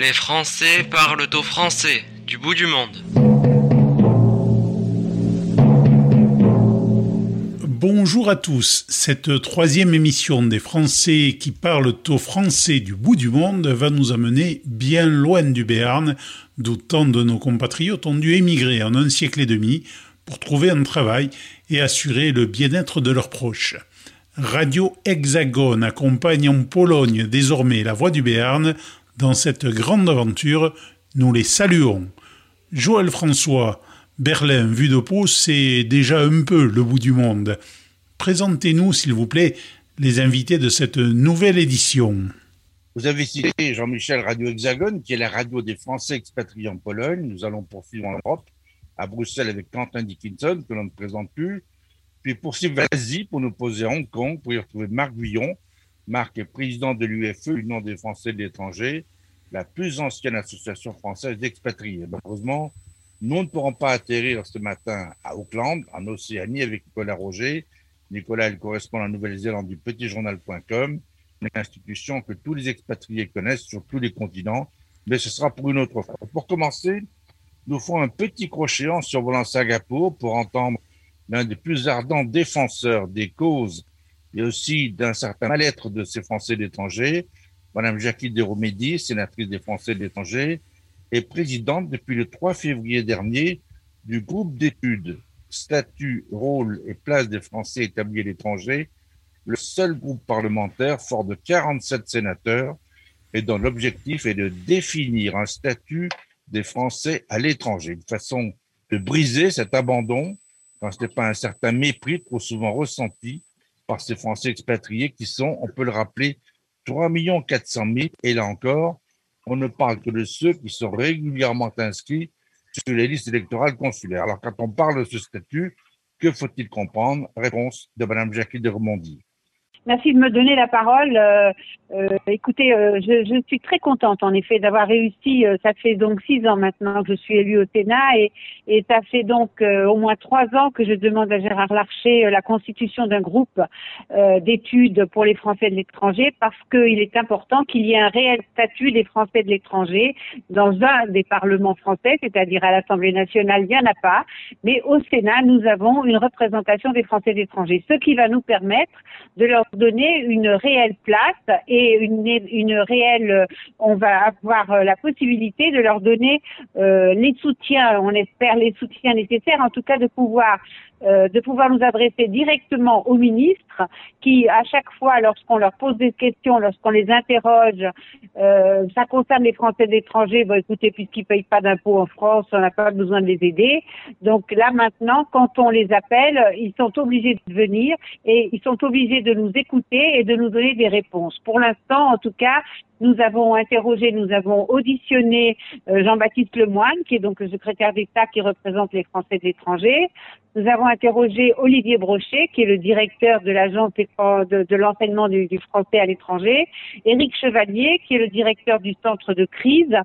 Les Français parlent au français du bout du monde. Bonjour à tous. Cette troisième émission des Français qui parlent au français du bout du monde va nous amener bien loin du Béarn, d'où tant de nos compatriotes ont dû émigrer en un siècle et demi pour trouver un travail et assurer le bien-être de leurs proches. Radio Hexagone accompagne en Pologne désormais la voix du Béarn dans cette grande aventure. Nous les saluons. Joël François, Berlin, vue de peau, c'est déjà un peu le bout du monde. Présentez-nous, s'il vous plaît, les invités de cette nouvelle édition. Vous avez cité Jean-Michel Radio Hexagone, qui est la radio des Français expatriés en Pologne. Nous allons poursuivre en Europe, à Bruxelles avec Quentin Dickinson, que l'on ne présente plus. Puis poursuivre l'Asie pour nous poser à Hong Kong, pour y retrouver Marc Guillon. Marc est président de l'UFE, l'Union des Français de l'étranger, la plus ancienne association française d'expatriés. Malheureusement, nous ne pourrons pas atterrir ce matin à Auckland, en Océanie, avec Nicolas Roger. Nicolas est le correspondant de la Nouvelle-Zélande du petitjournal.com, une institution que tous les expatriés connaissent sur tous les continents, mais ce sera pour une autre fois. Pour commencer, nous ferons un petit crochet en survolant Singapour pour entendre l'un des plus ardents défenseurs des causes et aussi d'un certain mal-être de ces Français d'étranger, Madame Jackie Deromédy, sénatrice des Français de l'étranger, est présidente depuis le 3 février dernier du groupe d'études Statut, rôle et place des Français établis à l'étranger, le seul groupe parlementaire fort de 47 sénateurs et dont l'objectif est de définir un statut des Français à l'étranger, une façon de briser cet abandon quand ce n'est pas un certain mépris trop souvent ressenti par ces Français expatriés qui sont, on peut le rappeler, 3 400 000 et là encore, on ne parle que de ceux qui sont régulièrement inscrits sur les listes électorales consulaires. Alors, quand on parle de ce statut, que faut-il comprendre? Réponse de Mme Jacqueline de Remondy. Merci de me donner la parole. Euh, euh, écoutez, euh, je, je, suis très contente en effet d'avoir réussi. Euh, ça fait donc six ans maintenant que je suis élue au Sénat et, et ça fait donc euh, au moins trois ans que je demande à Gérard Larcher la constitution d'un groupe d'études pour les Français de l'étranger parce qu'il est important qu'il y ait un réel statut des Français de l'étranger dans un des parlements français, c'est-à-dire à, l'Assemblée nationale, il n'y en a pas, mais au Sénat, nous avons une représentation des Français de l'étranger, ce qui va nous permettre de leur donner une réelle place et une, une réelle, on va avoir euh, la possibilité de leur donner euh, les soutiens, on espère les soutiens nécessaires, en tout cas de pouvoir euh, de pouvoir nous adresser directement aux ministres qui, à chaque fois, lorsqu'on leur pose des questions, lorsqu'on les interroge, euh, ça concerne les Français d'étrangers, bon écoutez, puisqu'ils payent pas d'impôts en France, on n'a pas besoin de les aider. Donc là maintenant, quand on les appelle, ils sont obligés de venir et ils sont obligés de nous écouter et de nous donner des réponses. Pour l'instant, en tout cas, nous avons interrogé, nous avons auditionné euh, Jean-Baptiste Lemoine, qui est donc le secrétaire d'État qui représente les Français de l'étranger. Nous avons interrogé Olivier Brochet, qui est le directeur de l'agence de, l'enseignement du, français à l'étranger. Éric Chevalier, qui est le directeur du centre de crise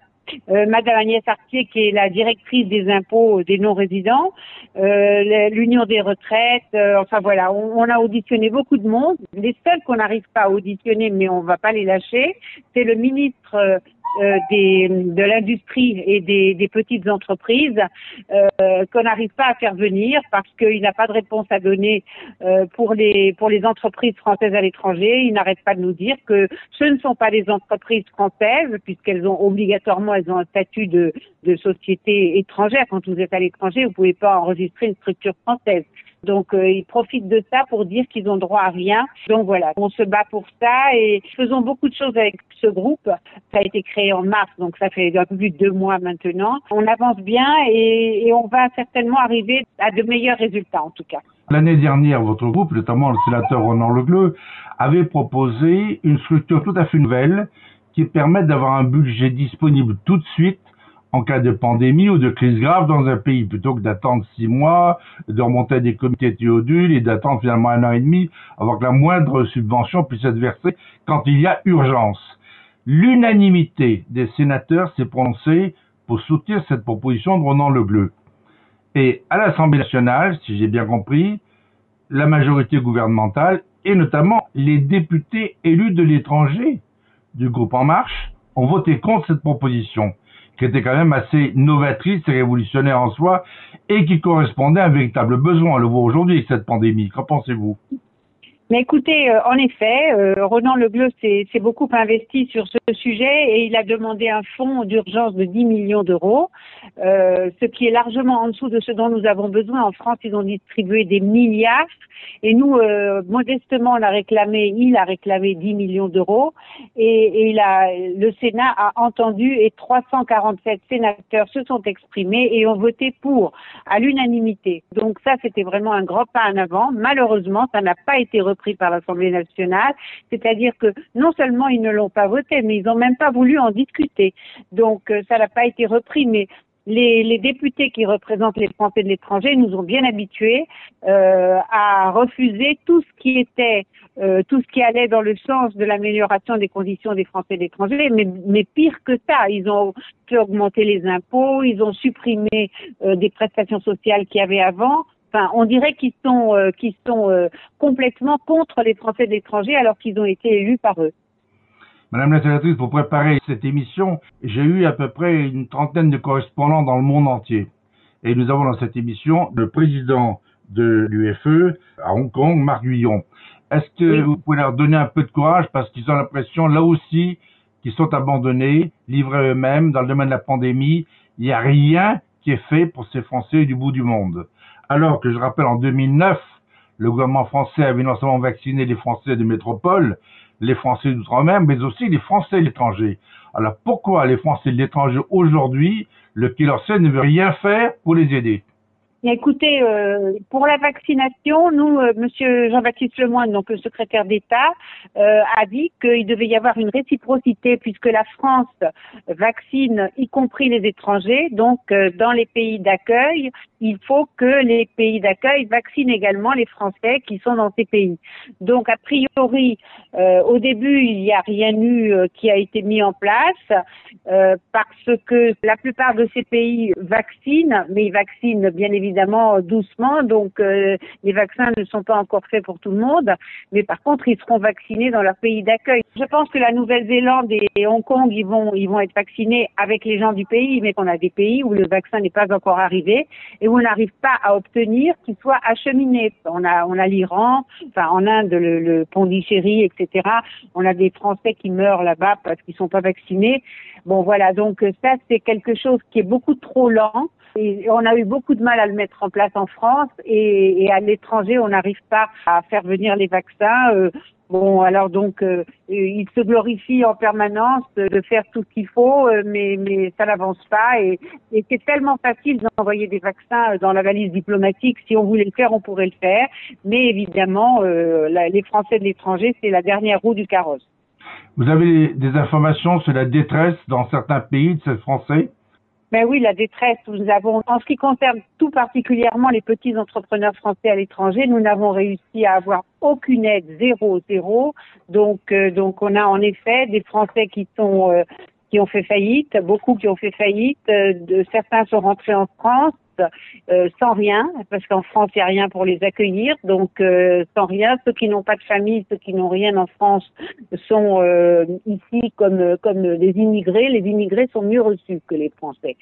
euh, Madame Agnès Artier, qui est la directrice des impôts des non-résidents, euh, l'Union des retraites, euh, enfin voilà, on, on, a auditionné beaucoup de monde. Les seuls qu'on n'arrive pas à auditionner, mais on va pas les lâcher, c'est le ministre des, de l'industrie et des, des, petites entreprises euh, qu'on n'arrive pas à faire venir parce qu'il n'a pas de réponse à donner euh, pour les pour les entreprises françaises à l'étranger. Il n'arrête pas de nous dire que ce ne sont pas des entreprises françaises puisqu'elles ont obligatoirement elles ont un statut de, de société étrangère. Quand vous êtes à l'étranger, vous pouvez pas enregistrer une structure française. Donc euh, ils profitent de ça pour dire qu'ils ont droit à rien. Donc voilà, on se bat pour ça et faisons beaucoup de choses avec ce groupe. Ça a été créé en mars, donc ça fait un peu plus de deux mois maintenant. On avance bien et, on va certainement arriver à de meilleurs résultats en tout cas. L'année dernière, votre groupe, notamment le sénateur Ronan Legleux, avait proposé une structure tout à fait nouvelle qui permet d'avoir un budget disponible tout de suite en cas de pandémie ou de crise grave dans un pays, plutôt que d'attendre six mois, de remonter à des comités théodules et d'attendre finalement un an et demi avant que la moindre subvention puisse être versée quand il y a urgence. L'unanimité des sénateurs s'est prononcée pour soutenir cette proposition de Ronan Le Bleu. Et à l'Assemblée nationale, si j'ai bien compris, la majorité gouvernementale et notamment les députés élus de l'étranger du groupe En Marche ont voté contre cette proposition, qui était quand même assez novatrice et révolutionnaire en soi, et qui correspondait à un véritable besoin. On le voit aujourd'hui cette pandémie. Qu'en pensez-vous? Mais écoutez, euh, en effet, euh, Ronan Le Gleu s'est beaucoup investi sur ce sujet et il a demandé un fonds d'urgence de 10 millions d'euros, euh, ce qui est largement en dessous de ce dont nous avons besoin. En France, ils ont distribué des milliards et nous, modestement, on a réclamé, il a réclamé 10 millions d'euros et, et il a, le Sénat a entendu et 347 sénateurs se sont exprimés et ont voté pour à l'unanimité. Donc ça, c'était vraiment un grand pas en avant. Malheureusement, ça n'a pas été par l'Assemblée nationale, c'est-à-dire que non seulement ils ne l'ont pas voté, mais ils n'ont même pas voulu en discuter. Donc euh, ça n'a pas été repris, mais les, députés qui représentent les Français de l'étranger nous ont bien habitués euh, à refuser tout ce qui était, euh, tout ce qui allait dans le sens de l'amélioration des conditions des Français de l'étranger, mais, mais pire que ça, ils ont fait augmenter les impôts, ils ont supprimé des prestations sociales qu'il y avait avant, on dirait qu'ils sont, euh, sont euh, complètement contre les Français de l'étranger alors qu'ils ont été élus par eux. Madame la sénatrice, pour préparer cette émission, j'ai eu à peu près une trentaine de correspondants dans le monde entier. Et nous avons dans cette émission le président de l'UFE à Hong Kong, Marc. Est-ce que vous pouvez leur donner un peu de courage parce qu'ils ont l'impression, là aussi, qu'ils sont abandonnés, livrés eux-mêmes dans le domaine de la pandémie. Il n'y a rien qui est fait pour ces Français du bout du monde alors que je rappelle en 2009, le gouvernement français avait non seulement vacciné les Français de métropole, les Français d'outre-mer, mais aussi les Français de l'étranger. Alors pourquoi les Français de l'étranger aujourd'hui, le Quai ne veut rien faire pour les aider? Écoutez, euh, pour la vaccination, nous, euh, Monsieur Jean-Baptiste Lemoyne, donc le secrétaire d'État, euh, a dit qu'il devait y avoir une réciprocité puisque la France vaccine, y compris les étrangers. Donc, dans les pays d'accueil, il faut que les pays d'accueil vaccinent également les Français qui sont dans ces pays. Donc, a priori, au début, il n'y a rien eu qui a été mis en place parce que la plupart de ces pays vaccinent, mais ils vaccinent bien évidemment doucement, donc euh, les vaccins ne sont pas encore faits pour tout le monde, mais par contre ils seront vaccinés dans leur pays d'accueil. Je pense que la Nouvelle-Zélande et Hong Kong ils vont être vaccinés avec les gens du pays, mais qu'on a des pays où le vaccin n'est pas encore arrivé on n'arrive pas à obtenir qu'il soit acheminé. On a on a l'Iran, enfin en Inde le, le Pondichéry, etc. On a des Français qui meurent là-bas parce qu'ils sont pas vaccinés. Bon voilà donc ça c'est quelque chose qui est beaucoup trop lent et on a eu beaucoup de mal à le mettre en place en France et, à l'étranger, on n'arrive pas à faire venir les vaccins. Euh, bon, alors donc, euh, il se glorifie en permanence de faire tout ce qu'il faut, euh, mais, mais ça n'avance pas. Et, et c'est tellement facile d'envoyer des vaccins dans la valise diplomatique. Si on voulait le faire, on pourrait le faire. Mais évidemment, les Français de l'étranger, c'est la dernière roue du carrosse. Vous avez des informations sur la détresse dans certains pays de ces Français? Mais oui, la détresse, nous avons, en ce qui concerne tout particulièrement les petits entrepreneurs français à l'étranger, nous n'avons réussi à avoir aucune aide, zéro, zéro. Donc, euh, donc on a en effet des Français qui sont euh, qui ont fait faillite, beaucoup qui ont fait faillite. Euh, certains sont rentrés en France euh, sans rien, parce qu'en France, il n'y a rien pour les accueillir. Donc, euh, sans rien, ceux qui n'ont pas de famille, ceux qui n'ont rien en France sont euh, ici comme, comme des immigrés. Les immigrés sont mieux reçus que les Français.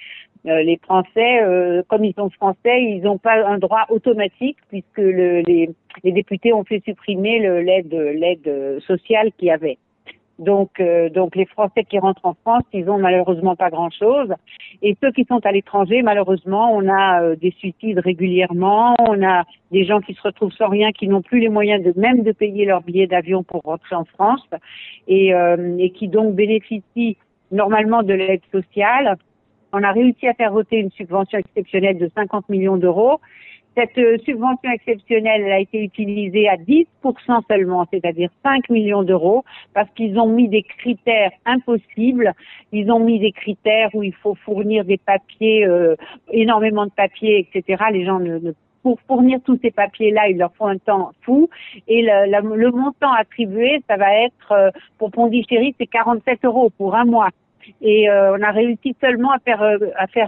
les Français, comme ils sont français, ils n'ont pas un droit automatique puisque le, les, les députés ont fait supprimer l'aide l'aide sociale qu'il y avait. Donc, euh, donc les Français qui rentrent en France, ils ont malheureusement pas grand-chose. Et ceux qui sont à l'étranger, malheureusement, on a euh, des suicides régulièrement, on a des gens qui se retrouvent sans rien, qui n'ont plus les moyens de même de payer leur billet d'avion pour rentrer en France, et, euh, et qui donc bénéficient normalement de l'aide sociale. On a réussi à faire voter une subvention exceptionnelle de 50 millions d'euros cette euh, subvention exceptionnelle a été utilisée à 10% seulement, c'est-à-dire 5 millions d'euros, parce qu'ils ont mis des critères impossibles. Ils ont mis des critères où il faut fournir des papiers, euh, énormément de papiers, etc. Les gens ne, pour fournir tous ces papiers-là, il leur faut un temps fou. Et le, le montant attribué, ça va être, euh, pour Pondichéry, c'est 47 euros pour un mois et euh, on a réussi seulement à faire euh,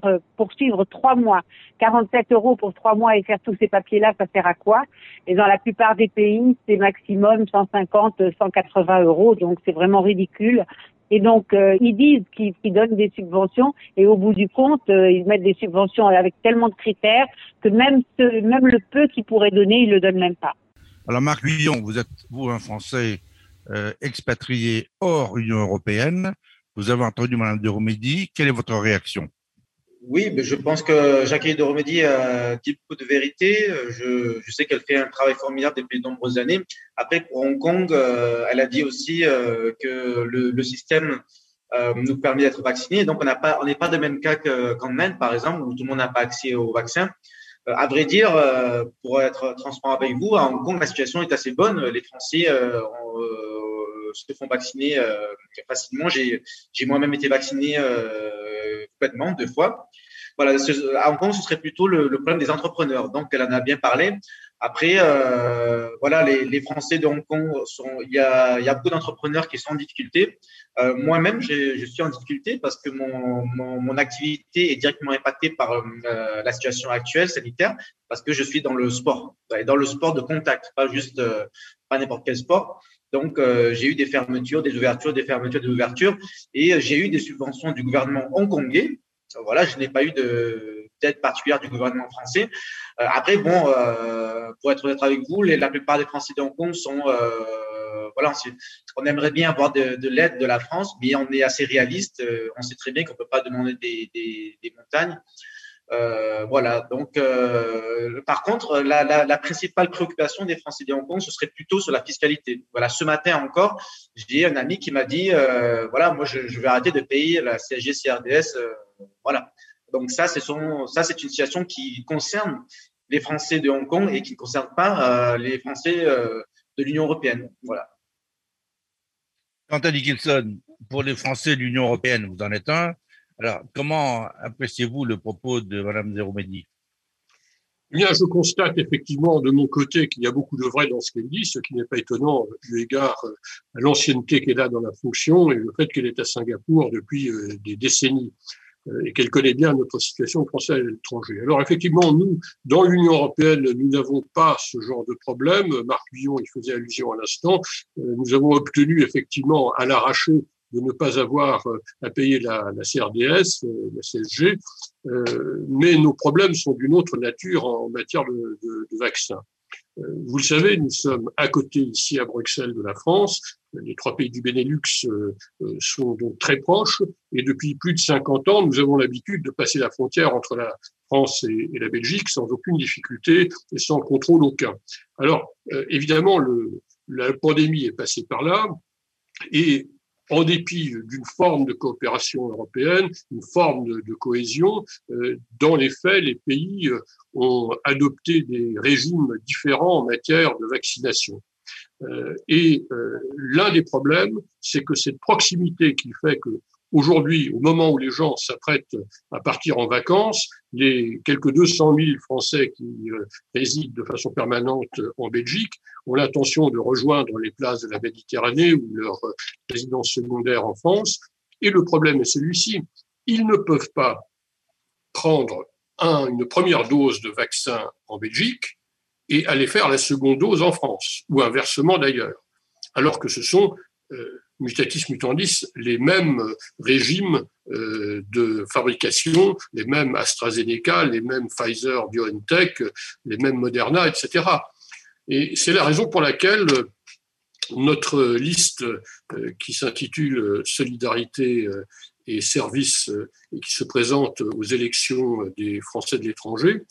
euh, poursuivre trois mois. 47 euros pour trois mois et faire tous ces papiers-là, ça sert à quoi? Et dans la plupart des pays, c'est maximum 150, 180 euros, donc c'est vraiment ridicule. Et donc, ils disent qu'ils donnent des subventions et au bout du compte, ils mettent des subventions avec tellement de critères que même, le peu qu'ils pourraient donner, ils le donnent même pas. Alors Marc Guillon, vous êtes vous un Français expatrié hors Union européenne. Vous avez entendu Madame de Romédy. Quelle est votre réaction? Oui, je pense que Jacqueline de Romédy a dit beaucoup de vérité. Je, sais qu'elle fait un travail formidable depuis de nombreuses années. Après, pour Hong Kong, euh, elle a dit aussi euh, que le, système euh, nous permet d'être vaccinés. Donc, on n'a pas, on n'est pas de même cas qu'en Inde, par exemple, où tout le monde n'a pas accès au vaccin. à vrai dire, pour être transparent avec vous, à Hong Kong, la situation est assez bonne. Les Français se font vacciner facilement. J'ai moi-même été vacciné complètement deux fois. Voilà, à Hong Kong, ce serait plutôt le, problème des entrepreneurs. Donc, elle en a bien parlé. Après, euh, voilà, les, Français de Hong Kong. Il y a, il beaucoup d'entrepreneurs qui sont en difficulté. Euh, Moi-même, je suis en difficulté parce que mon, activité est directement impactée par euh, la situation actuelle sanitaire, parce que je suis dans le sport, dans le sport de contact, pas juste euh, pas n'importe quel sport. Donc, euh, j'ai eu des fermetures, des ouvertures, des fermetures, des ouvertures, et j'ai eu des subventions du gouvernement hongkongais voilà, je n'ai pas eu de d'aide particulière du gouvernement français. Euh, après, bon, euh, pour être honnête avec vous, la plupart des Français de Hong Kong sont, euh, voilà, on aimerait bien avoir de, de l'aide de la France, mais on est assez réaliste. on sait très bien qu'on peut pas demander des montagnes. Euh, voilà. Donc, euh, par contre, la, la, la, principale préoccupation des Français de Hong Kong, ce serait plutôt sur la fiscalité. Voilà. Ce matin encore, j'ai un ami qui m'a dit, euh, voilà, moi, je, je, vais arrêter de payer la CSG CRDS. Euh, voilà. Donc ça, c'est ça, c'est une situation qui concerne les Français de Hong Kong et qui ne concerne pas euh, les Français de l'Union européenne. Voilà. Quentin Dickinson, pour les Français de l'Union européenne, vous en êtes un. Alors, comment appréciez-vous le propos de Mme Zéromédi bien, je constate effectivement de mon côté qu'il y a beaucoup de vrai dans ce qu'elle dit, ce qui n'est pas étonnant eu égard à l'ancienneté qu'elle a dans la fonction et le fait qu'elle est à Singapour depuis euh, des décennies euh, et qu'elle connaît bien notre situation française à l'étranger. Alors effectivement, nous, dans l'Union européenne, nous n'avons pas ce genre de problème. Marc Villon y faisait allusion à l'instant. Euh, nous avons obtenu effectivement à l'arraché de ne pas avoir euh, à payer la, CRDS, euh, la CSG, euh, mais nos problèmes sont d'une autre nature en matière de, vaccins. Vous le savez, nous sommes à côté ici à Bruxelles de la France. Les trois pays du Benelux sont donc très proches et depuis plus de 50 ans, nous avons l'habitude de passer la frontière entre la France et, la Belgique sans aucune difficulté et sans contrôle aucun. Alors, évidemment, la pandémie est passée par là et en dépit d'une forme de coopération européenne, une forme de, de cohésion, euh, dans les faits, les pays euh, ont adopté des régimes différents en matière de vaccination. Euh, et euh, l'un des problèmes, c'est que cette proximité qui fait que Aujourd'hui, au moment où les gens s'apprêtent à partir en vacances, les quelques 200 000 Français qui euh, résident de façon permanente en Belgique ont l'intention de rejoindre les places de la Méditerranée ou leur euh, résidence secondaire en France. Et le problème est celui-ci. Ils ne peuvent pas prendre un, une première dose de vaccin en Belgique et aller faire la seconde dose en France, ou inversement d'ailleurs, alors que ce sont euh, mutatis mutandis, les mêmes régimes euh, de fabrication, les mêmes AstraZeneca, les mêmes Pfizer, BioNTech, les mêmes Moderna, etc. Et c'est la raison pour laquelle notre liste euh, qui s'intitule Solidarité euh, et services et qui se présente aux élections des Français de l'étranger,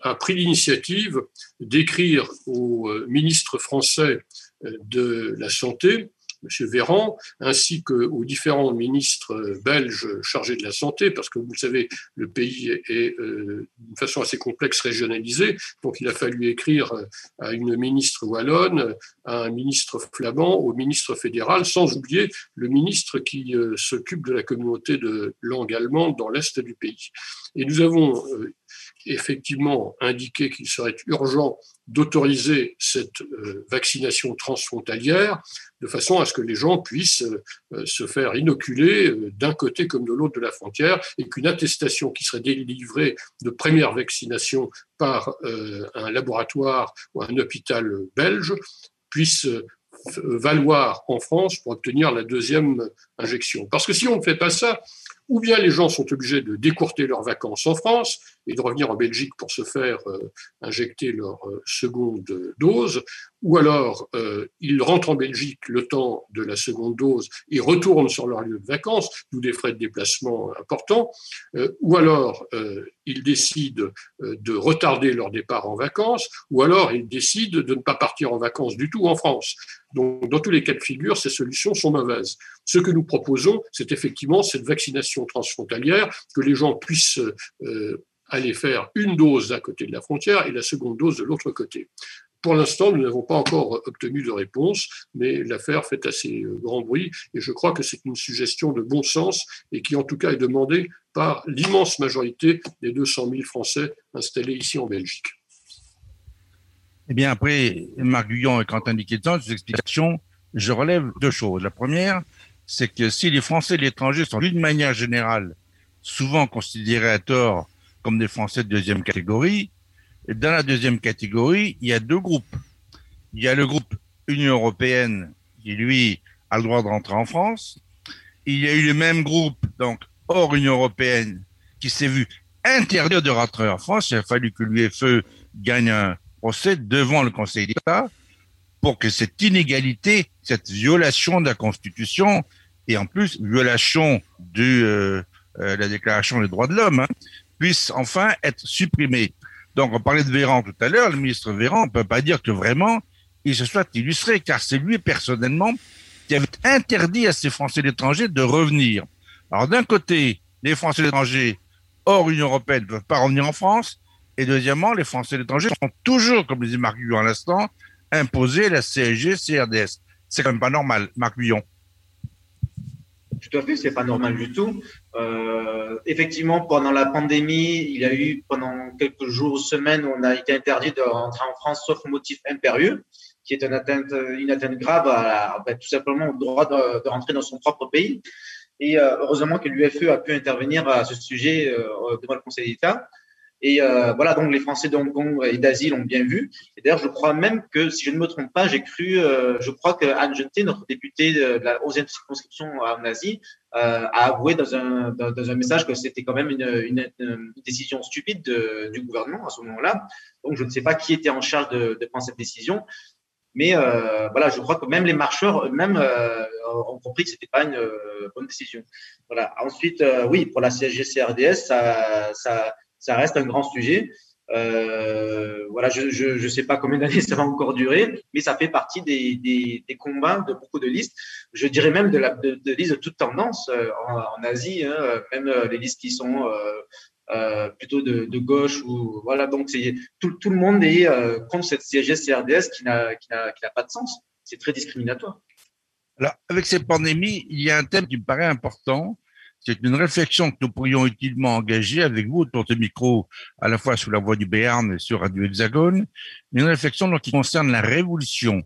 a pris l'initiative d'écrire au ministre français de la Santé M. Véran, ainsi qu'aux différents ministres belges chargés de la santé, parce que vous le savez, le pays est euh, d'une façon assez complexe régionalisé, donc il a fallu écrire à une ministre wallonne, à un ministre flamand, au ministre fédéral, sans oublier le ministre qui euh, s'occupe de la communauté de langue allemande dans l'est du pays. Et nous avons euh, effectivement indiqué qu'il serait urgent d'autoriser cette euh, vaccination transfrontalière de façon à ce que les gens puissent euh, se faire inoculer euh, d'un côté comme de l'autre de la frontière et qu'une attestation qui serait délivrée de première vaccination par un laboratoire ou un hôpital belge puisse valoir en France pour obtenir la deuxième injection. Parce que si on ne fait pas ça, ou bien les gens sont obligés de décourter leurs vacances en France et de revenir en Belgique pour se faire euh, injecter leur euh, seconde dose, ou alors euh, ils rentrent en Belgique le temps de la seconde dose et retournent sur leur lieu de vacances, d'où des frais de déplacement importants, ou alors ils décident de retarder leur départ en vacances, ou alors ils décident de ne pas partir en vacances du tout en France. Donc, dans tous les cas de figure, ces solutions sont mauvaises. Ce que nous proposons, c'est effectivement cette vaccination transfrontalière, que les gens puissent euh, aller faire une dose à côté de la frontière et la seconde dose de l'autre côté. Pour l'instant, nous n'avons pas encore obtenu de réponse, mais l'affaire fait assez euh, grand bruit et je crois que c'est une suggestion de bon sens et qui en tout cas est demandée par l'immense majorité des 200 000 Français installés ici en Belgique. Eh bien, après Marc Guyon et Quentin Dickinson, ces explications, je relève deux choses. La première, c'est que si les Français et l'étranger sont d'une manière générale souvent considérés à tort comme des Français de deuxième catégorie, dans la deuxième catégorie, il y a deux groupes. Il y a le groupe Union européenne qui, lui, a le droit de rentrer en France. Il y a eu le même groupe, donc hors Union européenne, qui s'est vu interdire de rentrer en France. Il a fallu que l'UFE gagne un procès devant le Conseil d'État pour que cette inégalité, cette violation de la Constitution et en plus violation de euh, euh, la Déclaration des droits de l'homme hein, puisse enfin être supprimée. Donc on parlait de Véran tout à l'heure, le ministre Véran, on peut pas dire que vraiment il se soit illustré, car c'est lui personnellement qui avait interdit à ces Français d'étrangers de revenir. Alors d'un côté, les Français d'étrangers hors Union européenne ne peuvent pas revenir en France, et deuxièmement, les Français d'étrangers sont toujours, comme le disait Marc Guillon à l'instant, imposer la CSG, CRDS. C'est quand même pas normal, Marc Guillon. Tout à fait, c'est pas normal du tout. Euh, effectivement, pendant la pandémie, il y a eu pendant quelques jours ou semaines, on a été interdit de rentrer en France sauf motif impérieux, qui est une atteinte, grave à, tout simplement au droit de, rentrer dans son propre pays. Et euh, heureusement que l'UFE a pu intervenir à ce sujet euh, devant le Conseil d'État. Et euh, voilà, donc les Français de Hong Kong et d'Asie l'ont bien vu. Et d'ailleurs, je crois même que, si je ne me trompe pas, j'ai cru, euh, je crois que Anne Jeté, notre députée de la 11e circonscription en Asie, euh, a avoué dans un, dans, un message que c'était quand même une, décision stupide de, du gouvernement à ce moment-là. Donc, je ne sais pas qui était en charge de, prendre cette décision. Mais voilà, je crois que même les marcheurs eux-mêmes ont compris que c'était pas une bonne décision. Voilà. Ensuite, oui, pour la CSG-CRDS, ça, ça reste un grand sujet. Euh, voilà, je ne sais pas combien d'années ça va encore durer, mais ça fait partie des, combats de beaucoup de listes. Je dirais même de, la, de, listes de toute tendance euh, en, Asie, hein, même euh, les listes qui sont euh, plutôt de, gauche ou voilà. Donc tout, le monde est contre cette CSG-CRDS qui n'a qui n'a pas de sens. C'est très discriminatoire. Alors avec cette pandémie, il y a un thème qui me paraît important c'est une réflexion que nous pourrions utilement engager avec vous autour de micro, à la fois sous la voix du Béarn et sur Radio Hexagone, une réflexion qui concerne la révolution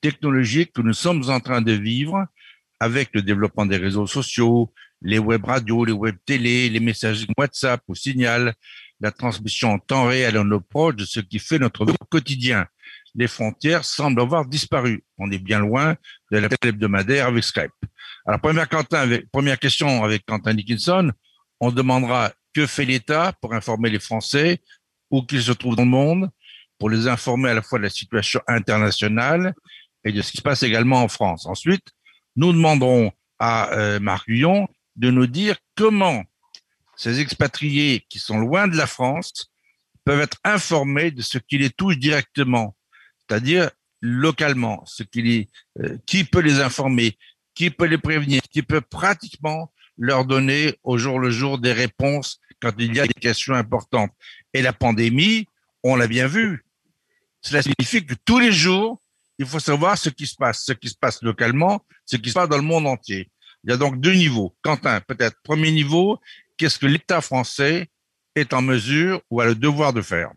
technologique que nous sommes en train de vivre avec le développement des réseaux sociaux, les web radios, les web télé, les messages WhatsApp ou Signal, la transmission en temps réel à nos proches de ce qui fait notre quotidien. Les frontières semblent avoir disparu. On est bien loin de la hebdomadaire avec Skype. Alors, première, question avec Quentin Dickinson, on demandera que fait l'État pour informer les Français où qu'ils se trouvent dans le monde, pour les informer à la fois de la situation internationale et de ce qui se passe également en France. Ensuite, nous demanderons à euh, Marc de nous dire comment ces expatriés qui sont loin de la France peuvent être informés de ce qui les touche directement, c'est-à-dire localement, ce qui, euh, qui peut les informer, qui peut les prévenir, qui peut pratiquement leur donner au jour le jour des réponses quand il y a des questions importantes. Et la pandémie, on l'a bien vu. Cela signifie que tous les jours, il faut savoir ce qui se passe, ce qui se passe localement, ce qui se passe dans le monde entier. Il y a donc deux niveaux. Quentin, peut-être premier niveau, qu'est-ce que l'État français est en mesure ou a le devoir de faire?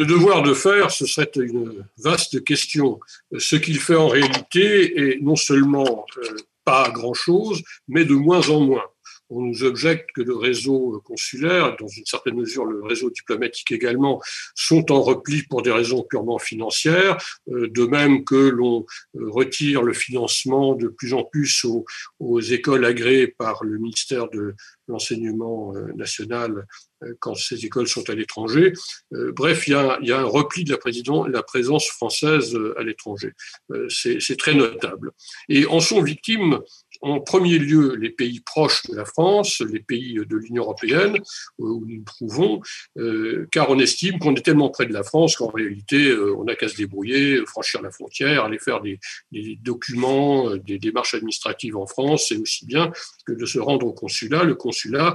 Le devoir de faire, ce serait une vaste question. Ce qu'il fait en réalité est non seulement euh, pas grand-chose, mais de moins en moins. on nous objecte que le réseau consulaire, dans une certaine mesure le réseau diplomatique également, sont en repli pour des raisons purement financières, euh, de même que l'on euh, retire le financement de plus en plus aux, aux écoles agréées par le ministère de l'enseignement national quand ces écoles sont à l'étranger. Bref, il y, a, il y, a, un repli de la, la présence française à l'étranger. C'est très notable. Et en sont victimes en premier lieu les pays proches de la France, les pays de l'Union européenne, euh, où nous nous trouvons, euh, car on estime qu'on est tellement près de la France qu'en réalité, euh, on n'a qu'à se débrouiller, franchir la frontière, aller faire des, des documents, des démarches administratives en France, c'est aussi bien que de se rendre au consulat, le consulat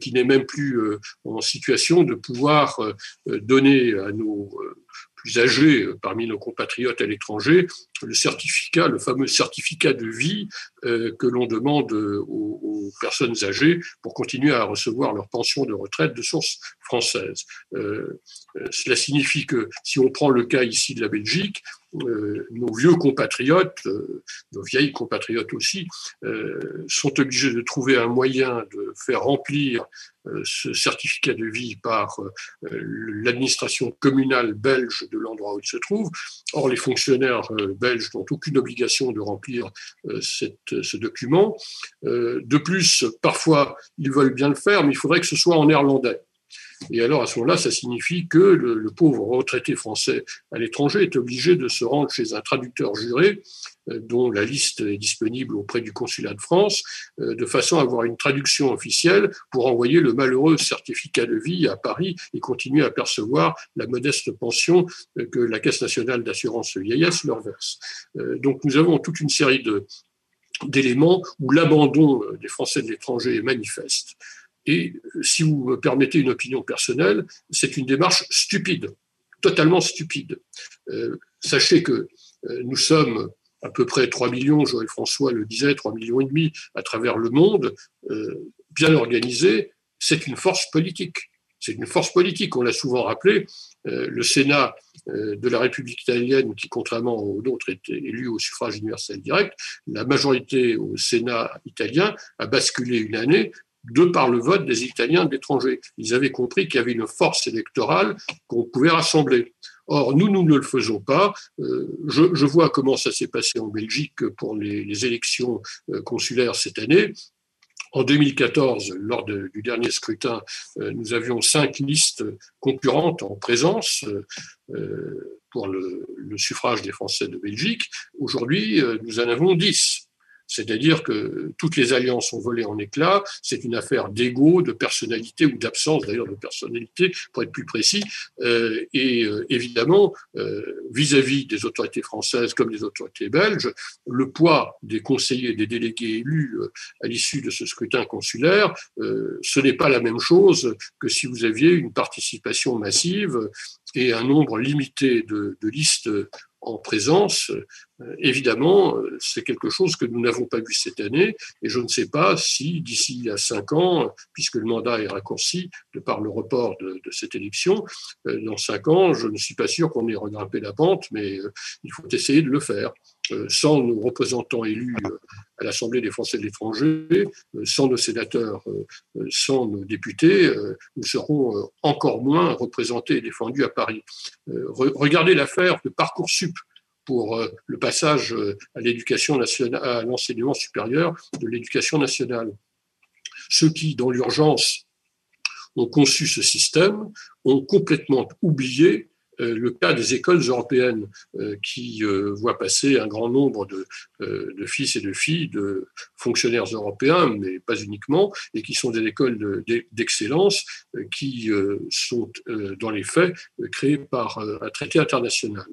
qui n'est même plus en situation de pouvoir donner à nos plus âgés euh, parmi nos compatriotes à l'étranger, le certificat, le fameux certificat de vie euh, que l'on demande aux, personnes âgées pour continuer à recevoir leur pension de retraite de source française. Euh, cela signifie que si on prend le cas ici de la Belgique, nos vieux compatriotes, nos vieilles compatriotes aussi, sont obligés de trouver un moyen de faire remplir euh, ce certificat de vie par euh, l'administration communale belge de l'endroit où il se trouve. Or, les fonctionnaires euh, belges n'ont aucune obligation de remplir cette, ce document. De plus, parfois, ils veulent bien le faire, mais il faudrait que ce soit en néerlandais. Et alors, à ce moment-là, ça signifie que le, pauvre retraité français à l'étranger est obligé de se rendre chez un traducteur juré, euh, dont la liste est disponible auprès du consulat de France, euh, de façon à avoir une traduction officielle pour envoyer le malheureux certificat de vie à Paris et continuer à percevoir la modeste pension euh, que la Caisse nationale d'assurance vieillesse leur verse. Donc, nous avons toute une série d'éléments où l'abandon des Français de l'étranger est manifeste. Et si vous me permettez une opinion personnelle, c'est une démarche stupide, totalement stupide. Euh, sachez que euh, nous sommes à peu près 3 millions, Joël François le disait, 3 millions et demi à travers le monde, euh, bien organisés, c'est une force politique. C'est une force politique, on l'a souvent rappelé. le Sénat de la République italienne, qui contrairement aux autres était élu au suffrage universel direct, la majorité au Sénat italien a basculé une année de par le vote des Italiens de l'étranger. Ils avaient compris qu'il y avait une force électorale qu'on pouvait rassembler. Or, nous, nous ne le faisons pas. Euh, je, vois comment ça s'est passé en Belgique pour les, élections euh, consulaires cette année. En 2014, lors du dernier scrutin, euh, nous avions cinq listes concurrentes en présence pour le, le, suffrage des Français de Belgique. Aujourd'hui, nous en avons dix. C'est-à-dire que toutes les alliances ont volé en éclats. C'est une affaire d'ego, de personnalité ou d'absence d'ailleurs de personnalité, pour être plus précis. Euh, et euh, évidemment, euh, vis-à-vis des autorités françaises comme des autorités belges, le poids des conseillers des délégués élus à l'issue de ce scrutin consulaire, ce n'est pas la même chose que si vous aviez une participation massive et un nombre limité de, listes en présence, évidemment, euh, c'est quelque chose que nous n'avons pas vu cette année, et je ne sais pas si d'ici à cinq ans, puisque le mandat est raccourci de par le report de, cette élection, euh, dans cinq ans, je ne suis pas sûr qu'on ait regrimpé la pente, mais il faut essayer de le faire. Sans nos représentants élus à l'Assemblée des Français de l'étranger, sans nos sénateurs, sans nos députés, nous serons encore moins représentés et défendus à Paris. Regardez l'affaire de Parcoursup pour euh, le passage euh, à l'éducation nationale, à l'enseignement supérieur de l'éducation nationale. Ceux qui, dans l'urgence, ont conçu ce système ont complètement oublié euh, le cas des écoles européennes qui voient passer un grand nombre de, de, fils et de filles de fonctionnaires européens, mais pas uniquement, et qui sont des écoles d'excellence qui sont dans les faits créées par un traité international.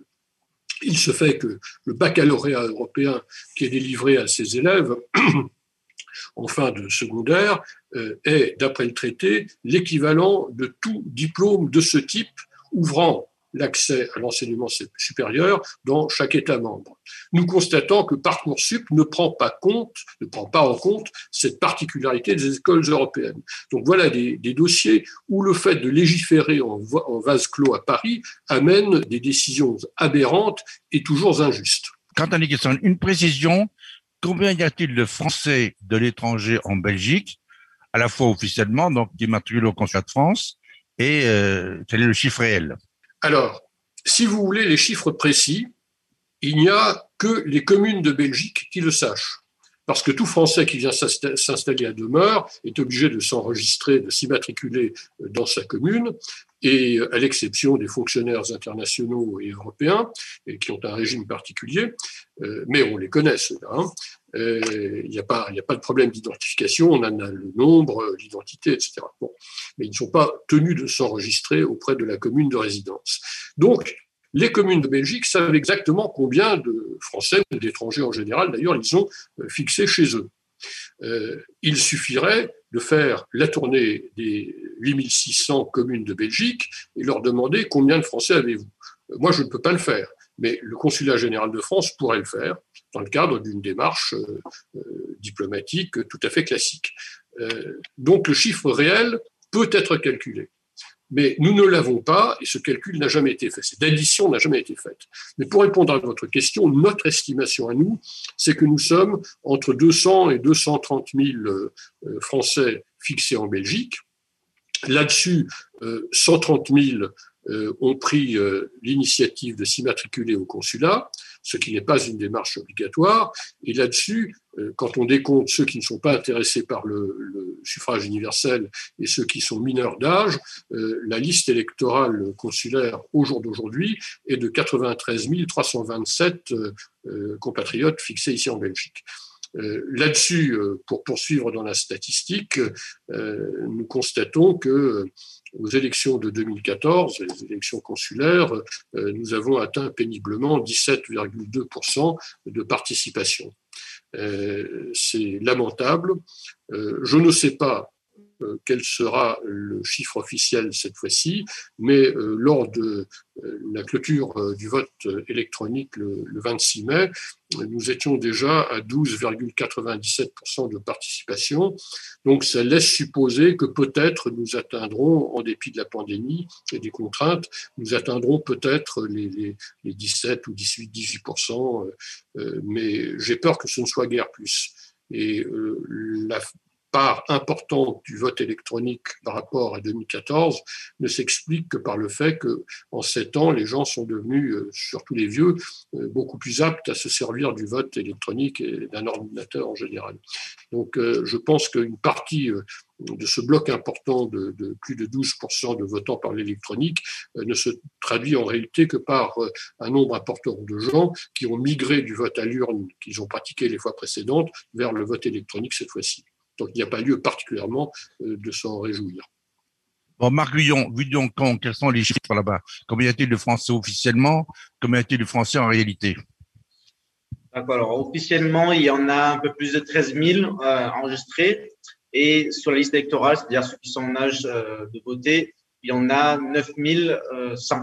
Il se fait que le baccalauréat européen qui est délivré à ces élèves en fin de secondaire euh, est, d'après le traité, l'équivalent de tout diplôme de ce type ouvrant l'accès à l'enseignement supérieur dans chaque État membre. Nous constatons que Parcoursup ne prend pas compte, ne prend pas en compte cette particularité des écoles européennes. Donc voilà des, dossiers où le fait de légiférer en, vase clos à Paris amène des décisions aberrantes et toujours injustes. Quant à question, une précision, combien y a-t-il de Français de l'étranger en Belgique à la fois officiellement, donc immatriculés au consulat de France, et euh, quel est le chiffre réel? Alors, si vous voulez les chiffres précis, il n'y a que les communes de Belgique qui le sachent. Parce que tout Français qui vient s'installer à demeure est obligé de s'enregistrer, de s'immatriculer dans sa commune, et à l'exception des fonctionnaires internationaux et européens, et qui ont un régime particulier, euh, mais on les connaît ceux-là. Hein. Euh, il n'y a, pas, de problème d'identification, on en a le nombre, l'identité, etc. Mais ils ne sont pas tenus de s'enregistrer auprès de la commune de résidence. Donc, les communes de Belgique savent exactement combien de Français, d'étrangers en général d'ailleurs, ils ont euh, fixé chez eux. Euh, il suffirait de faire la tournée des 8600 communes de Belgique et leur demander combien de Français avez-vous. Euh, moi, je ne peux pas le faire, mais le consulat général de France pourrait le faire dans le cadre d'une démarche diplomatique tout à fait classique. donc le chiffre réel peut être calculé. Mais nous ne l'avons pas et ce calcul n'a jamais été fait. Cette addition n'a jamais été faite. Mais pour répondre à votre question, notre estimation à nous, c'est que nous sommes entre 200 et 230 000 euh, Français fixés en Belgique. Là-dessus, 130 euh, 000 euh, ont pris l'initiative de s'immatriculer au consulat ce qui n'est pas une démarche obligatoire. Et là-dessus, euh, quand on décompte ceux qui ne sont pas intéressés par le, suffrage universel et ceux qui sont mineurs d'âge, euh, la liste électorale consulaire au jour d'aujourd'hui est de 93 327 euh, compatriotes fixés ici en Belgique. Là-dessus, pour poursuivre dans la statistique, nous constatons que aux élections de 2014, les élections consulaires, euh, nous avons atteint péniblement 17,2% de participation. Euh, c'est lamentable. Euh, je ne sais pas quel sera le chiffre officiel cette fois-ci, mais euh, lors de euh, la clôture du vote électronique le, 26 mai, nous étions déjà à 12,97% de participation. Donc ça laisse supposer que peut-être nous atteindrons, en dépit de la pandémie et des contraintes, nous atteindrons peut-être les, 17 ou 18, 18%, mais j'ai peur que ce ne soit guère plus. Et la part importante du vote électronique par rapport à 2014 ne s'explique que par le fait que en sept ans, les gens sont devenus, euh, surtout les vieux, euh, beaucoup plus aptes à se servir du vote électronique et d'un ordinateur en général. Donc, euh, je pense qu'une partie de ce bloc important de, plus de 12% de votants par l'électronique ne se traduit en réalité que par un nombre important de gens qui ont migré du vote à l'urne qu'ils ont pratiqué les fois précédentes vers le vote électronique cette fois-ci. Donc il n'y a pas lieu particulièrement euh, de s'en réjouir. Bon, Marc Guillon, donc quels sont les chiffres là-bas? Combien y a-t-il de Français officiellement? Combien y a-t-il de Français en réalité? Alors, officiellement, il y en a un peu plus de 13 000 euh, enregistrés. Et sur la liste électorale, c'est-à-dire ceux qui sont en âge euh, de voter, il y en a 9 100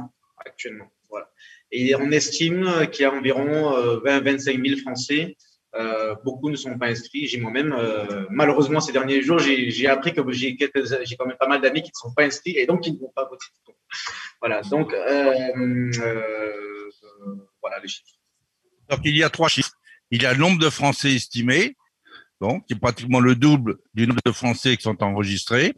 actuellement. Voilà. Et on estime qu'il y a environ 20-25 000 Français euh, beaucoup ne sont pas inscrits. J'ai moi-même, euh, malheureusement, ces derniers jours, j'ai appris que j'ai quand même pas mal d'amis qui ne sont pas inscrits et donc qui ne vont pas voter. voilà. Donc, euh, voilà les chiffres. Donc, il y a trois chiffres. Il y a le nombre de Français estimés, qui est pratiquement le double du nombre de Français qui sont enregistrés,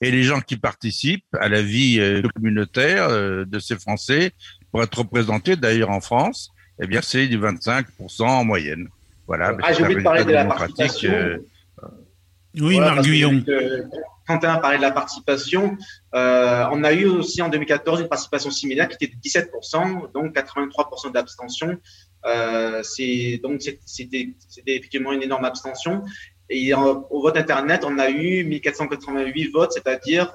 et les gens qui participent à la vie communautaire de ces Français pour être représentés d'ailleurs en France. Eh bien, c'est du 25% en moyenne. Voilà. Ah, j'ai oublié de parler de la participation. Euh, oui, voilà, Marc Guillon. Quentin parlait de la participation. Euh, on a eu aussi en 2014 une participation similaire qui était de 17%, donc 83% d'abstention. Euh, c'est donc c'était effectivement une énorme abstention. Et au vote internet, on a eu 1488 votes, c'est-à-dire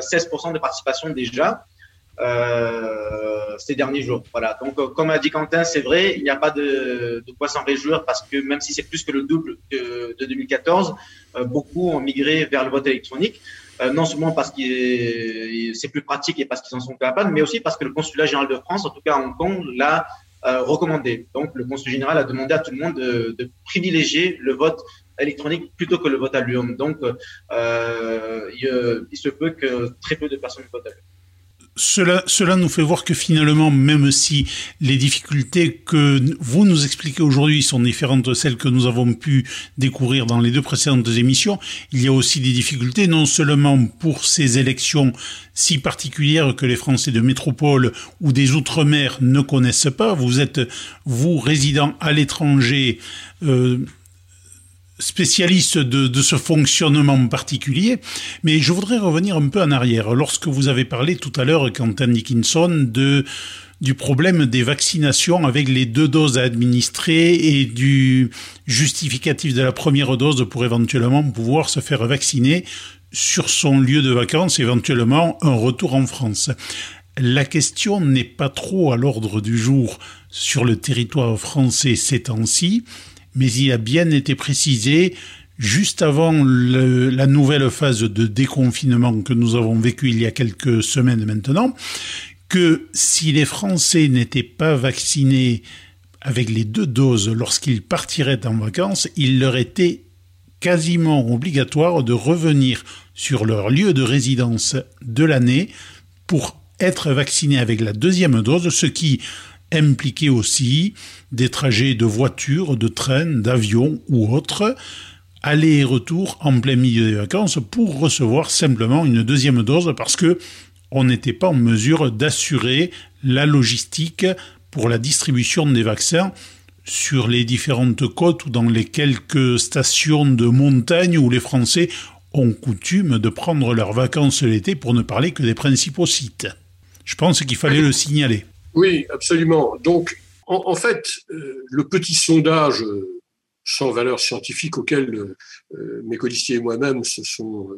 16% de participation déjà. Euh, ces derniers jours. Voilà. Donc, euh, comme a dit Quentin, c'est vrai, il n'y a pas de, de quoi s'en réjouir parce que même si c'est plus que le double de, de 2014, euh, beaucoup ont migré vers le vote électronique. non seulement parce que c'est plus pratique et parce qu'ils en sont capables, mais aussi parce que le consulat général de France, en tout cas à Hong Kong, l'a recommandé. Donc, le consulat général a demandé à tout le monde de, de privilégier le vote électronique plutôt que le vote à l'urne. Donc, il, il, se peut que très peu de personnes votent à l'urne. Cela, cela nous fait voir que finalement, même si les difficultés que vous nous expliquez aujourd'hui sont différentes de celles que nous avons pu découvrir dans les deux précédentes émissions, il y a aussi des difficultés non seulement pour ces élections si particulières que les Français de métropole ou des Outre-mer ne connaissent pas. Vous êtes, vous, résident à l'étranger, euh, spécialiste de, de, ce fonctionnement particulier, mais je voudrais revenir un peu en arrière. Lorsque vous avez parlé tout à l'heure, Quentin Dickinson, de du problème des vaccinations avec les deux doses à administrer et du justificatif de la première dose pour éventuellement pouvoir se faire vacciner sur son lieu de vacances, éventuellement un retour en France. La question n'est pas trop à l'ordre du jour sur le territoire français ces temps-ci, mais il a bien été précisé juste avant la nouvelle phase de déconfinement que nous avons vécue il y a quelques semaines maintenant, que si les Français n'étaient pas vaccinés avec les deux doses lorsqu'ils partiraient en vacances, il leur était quasiment obligatoire de revenir sur leur lieu de résidence de l'année pour être vaccinés avec la deuxième dose, ce qui impliquait aussi des trajets de voiture, de train, d'avion ou autres, aller et retour en plein milieu des vacances pour recevoir simplement une deuxième dose parce que on n'était pas en mesure d'assurer la logistique pour la distribution des vaccins sur les différentes côtes ou dans les quelques stations de montagne où les Français ont coutume de prendre leurs vacances l'été pour ne parler que des principaux sites. Je pense qu'il fallait le signaler. Oui, absolument. Donc, en, fait, euh, le petit sondage euh, sans valeur scientifique auquel euh, mes codiciers et moi-même se sont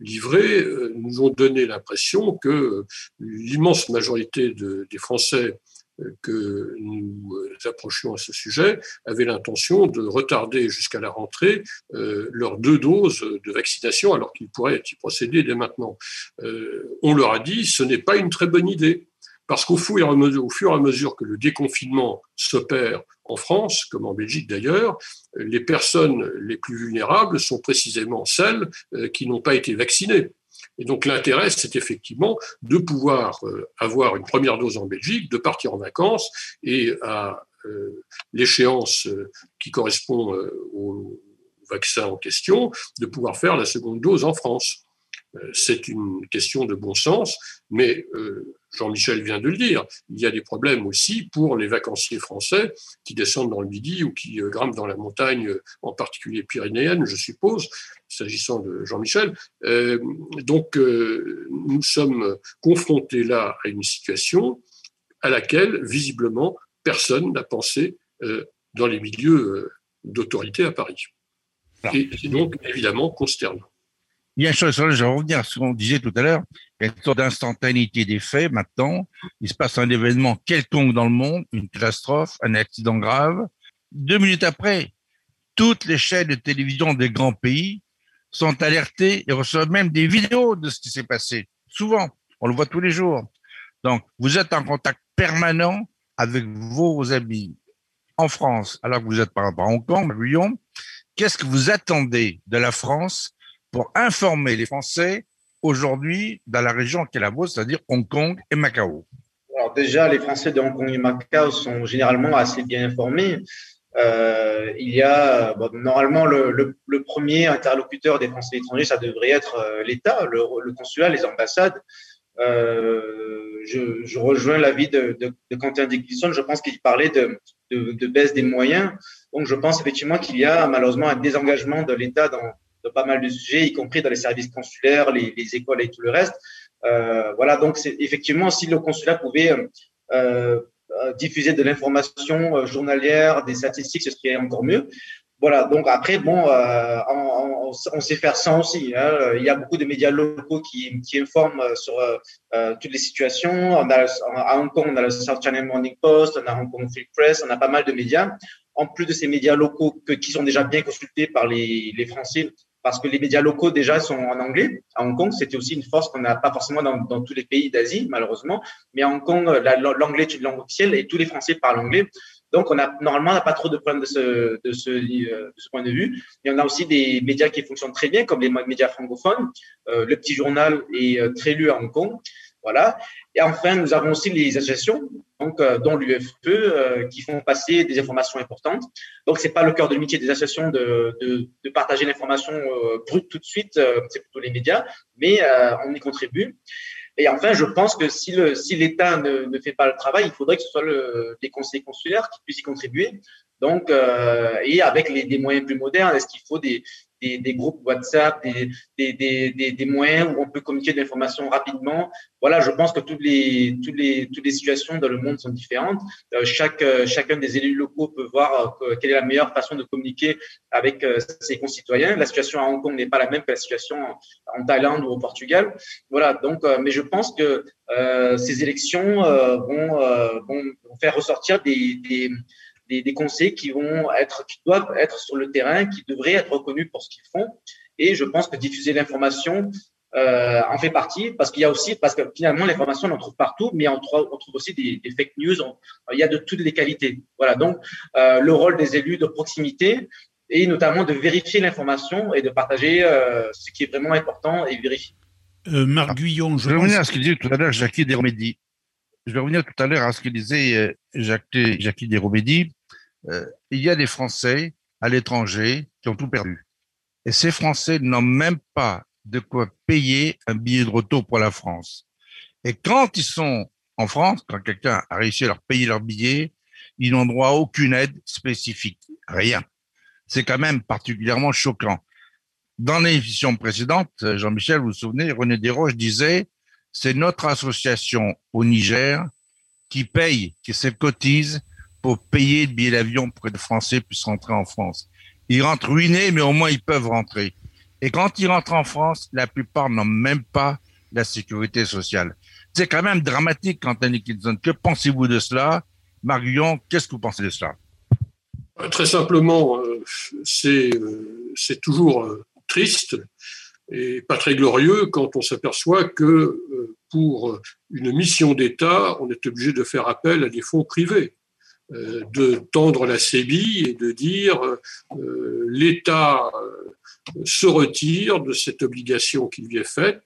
livrés nous ont donné l'impression que l'immense majorité des Français que nous approchions à ce sujet avaient l'intention de retarder jusqu'à la rentrée leurs deux doses de vaccination alors qu'ils pourraient y procéder dès maintenant. on leur a dit ce n'est pas une très bonne idée. Parce qu'au fur, et à mesure, au fur et à mesure que le déconfinement s'opère en France, comme en Belgique d'ailleurs, les personnes les plus vulnérables sont précisément celles euh, qui n'ont pas été vaccinées. Et donc l'intérêt, c'est effectivement de pouvoir euh, avoir une première dose en Belgique, de partir en vacances et à euh, l'échéance qui correspond au vaccin en question, de pouvoir faire la seconde dose en France. C'est une question de bon sens, mais Jean-Michel vient de le dire, il y a des problèmes aussi pour les vacanciers français qui descendent dans le Midi ou qui euh, grimpent dans la montagne, euh, en particulier pyrénéenne, je suppose, s'agissant de Jean-Michel. Euh, donc, nous sommes confrontés là à une situation à laquelle, visiblement, personne n'a pensé dans les milieux d'autorité à Paris. Et c'est donc évidemment consternant. Bien sûr, je vais revenir ce qu'on disait tout à l'heure. Il y a une sorte d'instantanéité des faits maintenant. Il se passe un événement quelconque dans le monde, une catastrophe, un accident grave. Deux minutes après, toutes les chaînes de télévision des grands pays sont alertées et reçoivent même des vidéos de ce qui s'est passé. Souvent, on le voit tous les jours. Donc, vous êtes en contact permanent avec vos amis en France, alors que vous êtes par exemple à Hong Kong, à Lyon. Qu'est-ce que vous attendez de la France pour informer les Français aujourd'hui dans la région qui est la vôtre, c'est-à-dire Hong Kong et Macao Alors déjà, les Français de Hong Kong et Macao sont généralement assez bien informés. Euh, il y a normalement le, premier interlocuteur des Français étrangers, ça devrait être euh, l'État, le, consulat, les ambassades. Euh, je, rejoins l'avis de, de, de, Quentin Dickinson. Je pense qu'il parlait de, baisse des moyens. Donc, je pense effectivement qu'il y a malheureusement un désengagement de l'État dans, pas mal de sujets, y compris dans les services consulaires, les, les écoles et tout le reste. Euh, voilà, donc c'est effectivement si le consulat pouvait euh, euh diffuser de l'information journalière, des statistiques, ce serait encore mieux. Voilà, donc après, bon, on, sait faire sans aussi. Hein. Il y a beaucoup de médias locaux qui, qui informent sur toutes les situations. À Hong Kong, on a le South China Morning Post, on a Hong Kong Free Press, on a pas mal de médias. En plus de ces médias locaux qui sont déjà bien consultés par les, les Français, parce que les médias locaux déjà sont en anglais. À Hong Kong, c'était aussi une force qu'on n'a pas forcément dans, tous les pays d'Asie, malheureusement. Mais à Hong Kong, l'anglais est une langue officielle et tous les Français parlent anglais. Donc, on a, normalement, on n'a pas trop de problèmes de ce, de, ce, de ce point de vue. Et on a aussi des médias qui fonctionnent très bien, comme les médias francophones. Euh, le petit journal est euh, très lu à Hong Kong. Voilà. Et enfin, nous avons aussi les associations, donc, euh, dont l'UFE, euh, qui font passer des informations importantes. Donc, c'est pas le cœur de métier des associations de, de, partager l'information euh, brute tout de suite, c'est plutôt les médias, mais on y contribue. Et enfin, je pense que si le si l'État ne, ne fait pas le travail, il faudrait que ce soit le, les conseils consulaires qui puissent y contribuer. Donc, et avec les, des moyens plus modernes, est-ce qu'il faut des, des, des, groupes WhatsApp, des, des, des, des, moyens où on peut communiquer de l'information rapidement. Voilà, je pense que toutes les, toutes les, toutes les situations dans le monde sont différentes. Euh, chaque, euh, chacun des élus locaux peut voir euh, quelle est la meilleure façon de communiquer avec ses concitoyens. La situation à Hong Kong n'est pas la même que la situation en, Thaïlande ou au Portugal. Voilà, donc, mais je pense que ces élections vont, vont faire ressortir des, des des, conseillers qui vont être, qui doivent être sur le terrain, qui devraient être reconnus pour ce qu'ils font. Et je pense que diffuser l'information euh, en fait partie, parce qu'il y a aussi, parce que finalement l'information on en trouve partout, mais on trouve, on trouve aussi des, des fake news. il y a de toutes les qualités. Voilà. Donc euh, le rôle des élus de proximité et notamment de vérifier l'information et de partager euh, ce qui est vraiment important et vérifier. Euh, Marc Guyon, je, je vais revenir à ce qu'il disait tout à l'heure Jackie Desromédy. Je vais revenir tout à l'heure à ce qu'il disait Jacques, Jackie Desromédy euh, il y a des Français à l'étranger qui ont tout perdu. Et ces Français n'ont même pas de quoi payer un billet de retour pour la France. Et quand ils sont en France, quand quelqu'un a réussi à leur payer leur billet, ils n'ont droit à aucune aide spécifique. Rien. C'est quand même particulièrement choquant. Dans l'émission précédente, Jean-Michel, vous vous souvenez, René Desroches disait, c'est notre association au Niger qui paye, qui se cotise payer le billet d'avion pour que les Français puissent rentrer en France. Ils rentrent ruinés, mais au moins ils peuvent rentrer. Et quand ils rentrent en France, la plupart n'ont même pas la sécurité sociale. C'est quand même dramatique, Anthony Kinson. Que pensez-vous de cela? Marion, qu'est-ce que vous pensez de cela? Très simplement, euh, c'est euh, c'est toujours euh, triste et pas très glorieux quand on s'aperçoit que pour une mission d'État, on est obligé de faire appel à des fonds privés. Euh, de tendre la sébille et de dire euh, l'État euh, se retire de cette obligation qui lui est faite.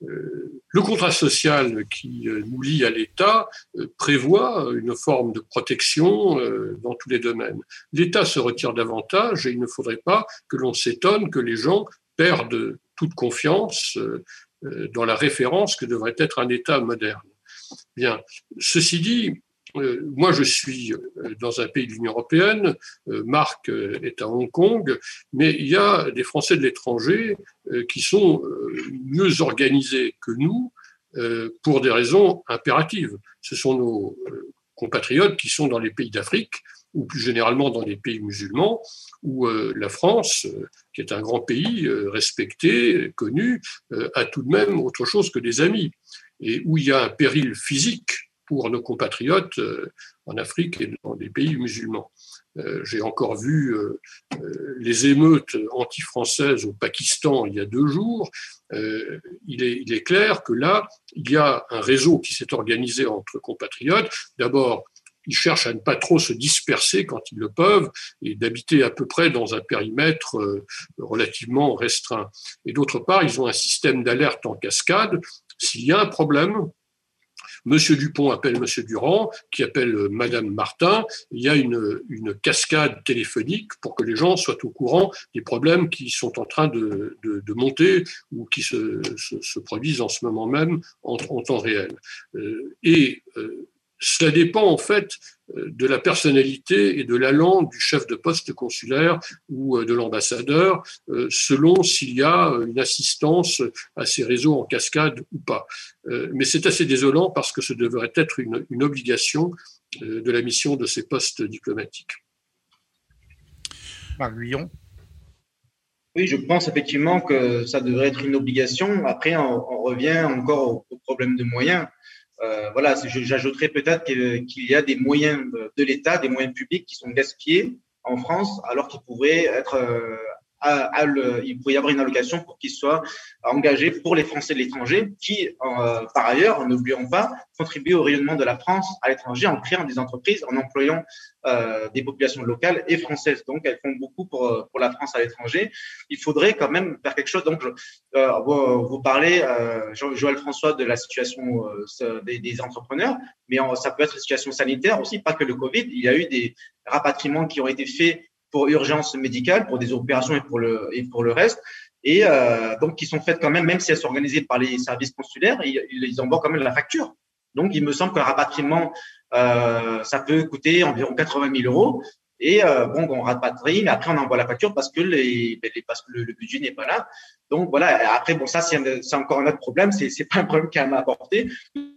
Le contrat social qui nous lie à l'État prévoit une forme de protection dans tous les domaines. L'État se retire davantage et il ne faudrait pas que l'on s'étonne que les gens perdent toute confiance dans la référence que devrait être un État moderne. Bien, ceci dit, euh, moi, je suis euh, dans un pays de l'Union européenne, euh, Marc est à Hong Kong, mais il y a des Français de l'étranger qui sont mieux organisés que nous pour des raisons impératives. Ce sont nos compatriotes qui sont dans les pays d'Afrique ou plus généralement dans les pays musulmans, où la France, qui est un grand pays respecté, connu, a tout de même autre chose que des amis, et où il y a un péril physique pour nos compatriotes euh, en Afrique et dans des pays musulmans. Euh, j'ai encore vu euh, les émeutes anti-françaises au Pakistan il y a deux jours. Il est, il est clair que là, il y a un réseau qui s'est organisé entre compatriotes. D'abord, ils cherchent à ne pas trop se disperser quand ils le peuvent et d'habiter à peu près dans un périmètre relativement restreint. Et d'autre part, ils ont un système d'alerte en cascade. S'il y a un problème, Monsieur Dupont appelle Monsieur Durand, qui appelle euh, Madame Martin. Il y a une, cascade téléphonique pour que les gens soient au courant des problèmes qui sont en train de, de, monter ou qui se, se, se, produisent en ce moment même en, temps réel. Euh, euh, cela dépend en fait euh, de la personnalité et de la langue du chef de poste consulaire ou euh, de l'ambassadeur, euh, selon s'il y a une assistance à ces réseaux en cascade ou pas. Mais c'est assez désolant parce que ce devrait être une, une obligation de la mission de ces postes diplomatiques. Marc oui, je pense effectivement que ça devrait être une obligation. Après, on, on revient encore au, au, problème de moyens. Euh, voilà, j'ajouterais peut-être qu'il y a des moyens de l'État, des moyens publics qui sont gaspillés en France, alors qu'ils pourraient être euh, il pourrait y avoir une allocation pour qu'il soit engagé pour les Français de l'étranger qui, par ailleurs, n'oublions pas, contribuent au rayonnement de la France à l'étranger en créant des entreprises, en employant des populations locales et françaises. Donc, elles font beaucoup pour, pour la France à l'étranger. Il faudrait quand même faire quelque chose. Donc, vous, vous, parlez, Joël François, de la situation des, des, entrepreneurs, mais ça peut être une situation sanitaire aussi, pas que le Covid. Il y a eu des rapatriements qui ont été faits pour urgence médicale, pour des opérations et pour le, et pour le reste. Et euh, donc, qui sont faites quand même, même si elles sont organisées par les services consulaires, ils, ils envoient quand même la facture. Donc, il me semble qu'un rapatriement, euh, ça peut coûter environ 80 000 euros. Et euh, bon, on rapatrie, mais après on envoie la facture parce que les, ben, parce que le, budget n'est pas là. Donc voilà. Après bon, ça c'est encore un autre problème. C'est c'est pas un problème qu'elle m'a apporté.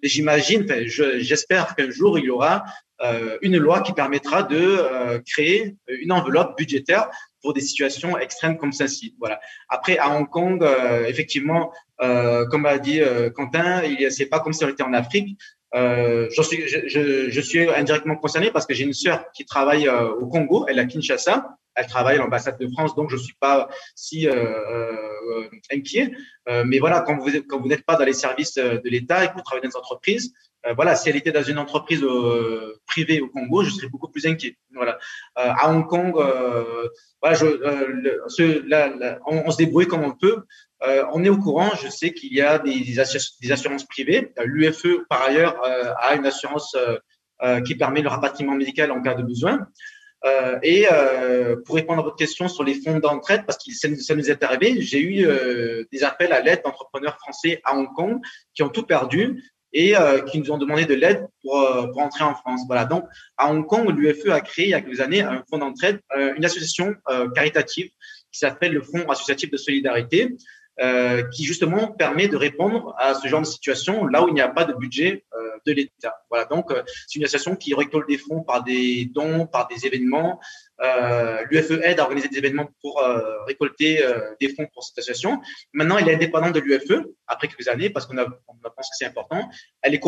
J'imagine, j'espère qu'un jour il y aura euh, une loi qui permettra de euh, créer une enveloppe budgétaire pour des situations extrêmes comme celle-ci. Voilà. Après, à Hong Kong, euh, effectivement, comme a dit Quentin, il c'est pas comme si on était en Afrique. Euh, je, suis, je, je, suis indirectement concerné parce que j'ai une sœur qui travaille au Congo, elle est à Kinshasa, elle travaille à l'ambassade de France, donc je suis pas si euh, inquiet. mais voilà, quand vous quand vous n'êtes pas dans les services de l'État et que vous travaillez dans des entreprises, euh, voilà, si elle était dans une entreprise euh, privée au Congo, je serais beaucoup plus inquiet. Voilà. Euh, à Hong Kong, voilà, on, se débrouille comme on peut. on est au courant. Je sais qu'il y a des, assurances privées. L'UFE, par ailleurs, a une assurance qui permet le rapatriement médical en cas de besoin. Et pour répondre à votre question sur les fonds d'entraide, parce que ça, nous est arrivé, j'ai eu des appels à l'aide d'entrepreneurs français à Hong Kong qui ont tout perdu et euh, qui nous ont demandé de l'aide pour, euh, pour entrer en France. Voilà. Donc, à Hong Kong, l'UFE a créé il y a quelques années un fonds d'entraide, euh, une association caritative qui s'appelle le Fonds associatif de solidarité, qui justement permet de répondre à ce genre de situation là où il n'y a pas de budget de l'État. Voilà. Donc, c'est une association qui récolte des fonds par des dons, par des événements, euh, L'UFE aide à organiser des événements pour euh, récolter euh, des fonds pour cette association. Maintenant, elle est indépendante de l'UFE après quelques années parce qu'on a, on pense que c'est important. Elle est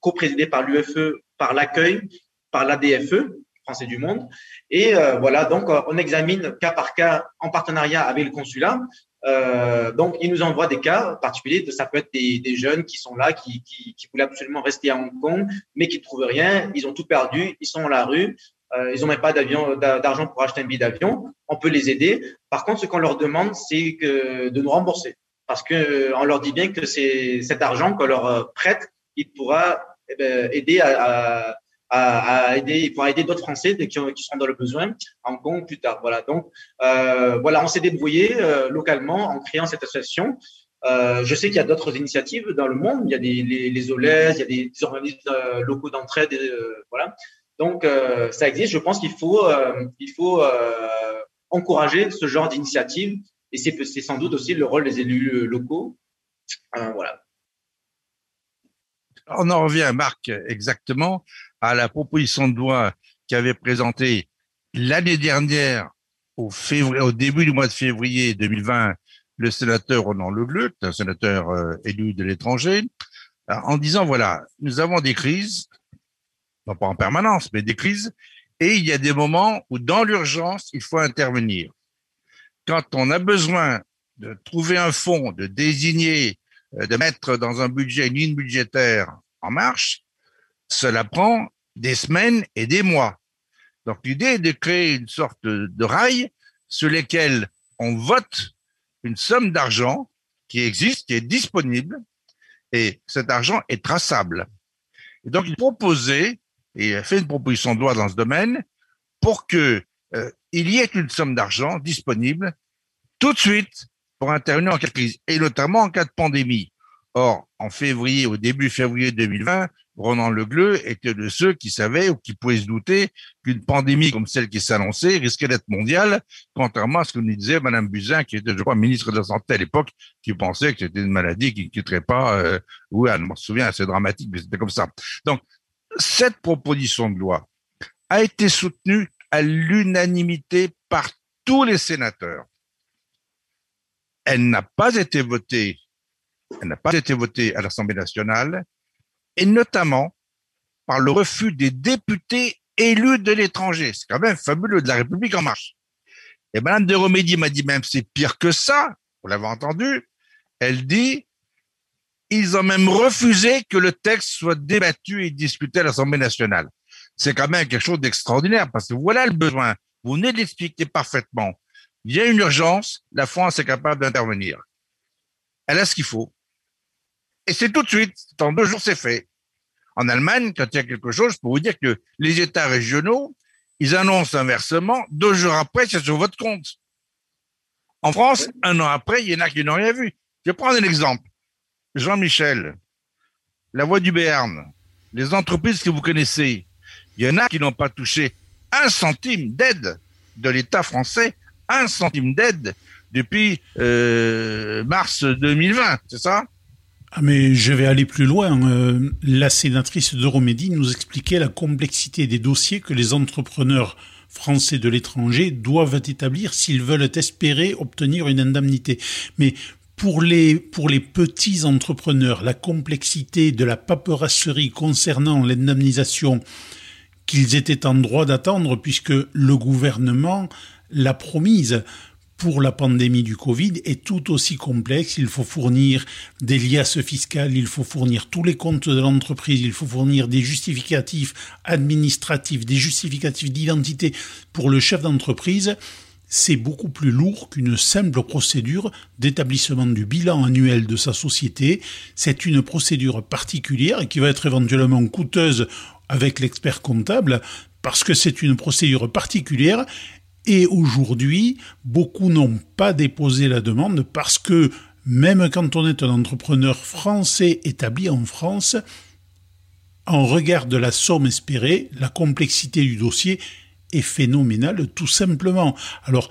coprésidée par l'UFE, par l'accueil, par l'ADFE, Français du Monde. Et euh, voilà, donc on examine cas par cas en partenariat avec le consulat. Euh, donc, il nous envoie des cas particuliers. Ça peut être des, des jeunes qui sont là, qui, qui, qui, voulaient absolument rester à Hong Kong, mais qui ne trouvent rien. Ils ont tout perdu. Ils sont dans la rue. Euh, ils n'ont même pas d'argent pour acheter un billet d'avion. On peut les aider. Par contre, ce qu'on leur demande, c'est de nous rembourser, parce que euh, on leur dit bien que c'est cet argent qu'on leur euh, prête, il pourra eh ben, aider à, à, à, aider, il pourra aider d'autres Français qui, qui, seront dans le besoin en Kong plus tard. Voilà. Donc euh, voilà, on s'est débrouillé euh, localement en créant cette association. Euh, je sais qu'il y a d'autres initiatives dans le monde. Il y a les, les il y a des, des organismes locaux d'entraide. voilà. Donc, ça existe. Je pense qu'il faut, il faut encourager ce genre d'initiative. Et c'est sans doute aussi le rôle des élus locaux. voilà. On en revient, Marc, exactement à la proposition de loi qu'avait présentée l'année dernière, au, début du mois de février 2020, le sénateur Ronan Legleux, un sénateur élu de l'étranger, en disant, voilà, nous avons des crises, non pas en permanence, mais des crises. Et il y a des moments où, dans l'urgence, il faut intervenir. Quand on a besoin de trouver un fonds, de désigner, euh, de mettre dans un budget une ligne budgétaire en marche, cela prend des semaines et des mois. Donc l'idée est de créer une sorte de rail sur lesquels on vote une somme d'argent qui existe, qui est disponible, et cet argent est traçable. Et donc il proposait et fait une proposition de loi dans ce domaine pour que euh, il y ait une somme d'argent disponible tout de suite pour intervenir en cas de crise, et notamment en cas de pandémie. Or, en février, au début février 2020, Ronan Legleux était de ceux qui savaient ou qui pouvaient se douter qu'une pandémie comme celle qui s'annonçait risquait d'être mondiale, contrairement à ce que nous disait Madame Buzyn, qui était, je crois, ministre de la Santé à l'époque, qui pensait que c'était une maladie qui ne quitterait pas euh, Wuhan. Je me souviens, c'est dramatique, mais c'était comme ça. Donc, cette proposition de loi a été soutenue à l'unanimité par tous les sénateurs. Elle n'a pas été votée, elle n'a pas été votée à l'Assemblée nationale, et notamment par le refus des députés élus de l'étranger. C'est quand même fabuleux de la République en marche. Et Madame de Romédy m'a dit même c'est pire que ça. Vous l'avez entendu. Elle dit ils ont même refusé que le texte soit débattu et discuté à l'Assemblée nationale. C'est quand même quelque chose d'extraordinaire parce que voilà le besoin. Vous venez d'expliquer parfaitement. Il y a une urgence, la France est capable d'intervenir. Elle a ce qu'il faut. Et c'est tout de suite. En deux jours, c'est fait. En Allemagne, quand il y a quelque chose, je peux vous dire que les États régionaux, ils annoncent un versement, deux jours après, c'est sur votre compte. En France, un an après, il y en a qui n'ont rien vu. Je vais prendre un exemple. Jean-Michel, la voix du Béarn, les entreprises que vous connaissez, il y en a qui n'ont pas touché un centime d'aide de l'État français, un centime d'aide depuis euh, mars 2020, c'est ça? Ah mais je vais aller plus loin. Euh, la sénatrice de Romédy nous expliquait la complexité des dossiers que les entrepreneurs français de l'étranger doivent établir s'ils veulent espérer obtenir une indemnité. Mais pour les, pour les petits entrepreneurs, la complexité de la paperasserie concernant l'indemnisation qu'ils étaient en droit d'attendre puisque le gouvernement l'a promise pour la pandémie du Covid est tout aussi complexe. Il faut fournir des liasses fiscales, il faut fournir tous les comptes de l'entreprise, il faut fournir des justificatifs administratifs, des justificatifs d'identité pour le chef d'entreprise c'est beaucoup plus lourd qu'une simple procédure d'établissement du bilan annuel de sa société. C'est une procédure particulière qui va être éventuellement coûteuse avec l'expert comptable parce que c'est une procédure particulière et aujourd'hui, beaucoup n'ont pas déposé la demande parce que même quand on est un entrepreneur français établi en France, en regard de la somme espérée, la complexité du dossier est phénoménal tout simplement. Alors,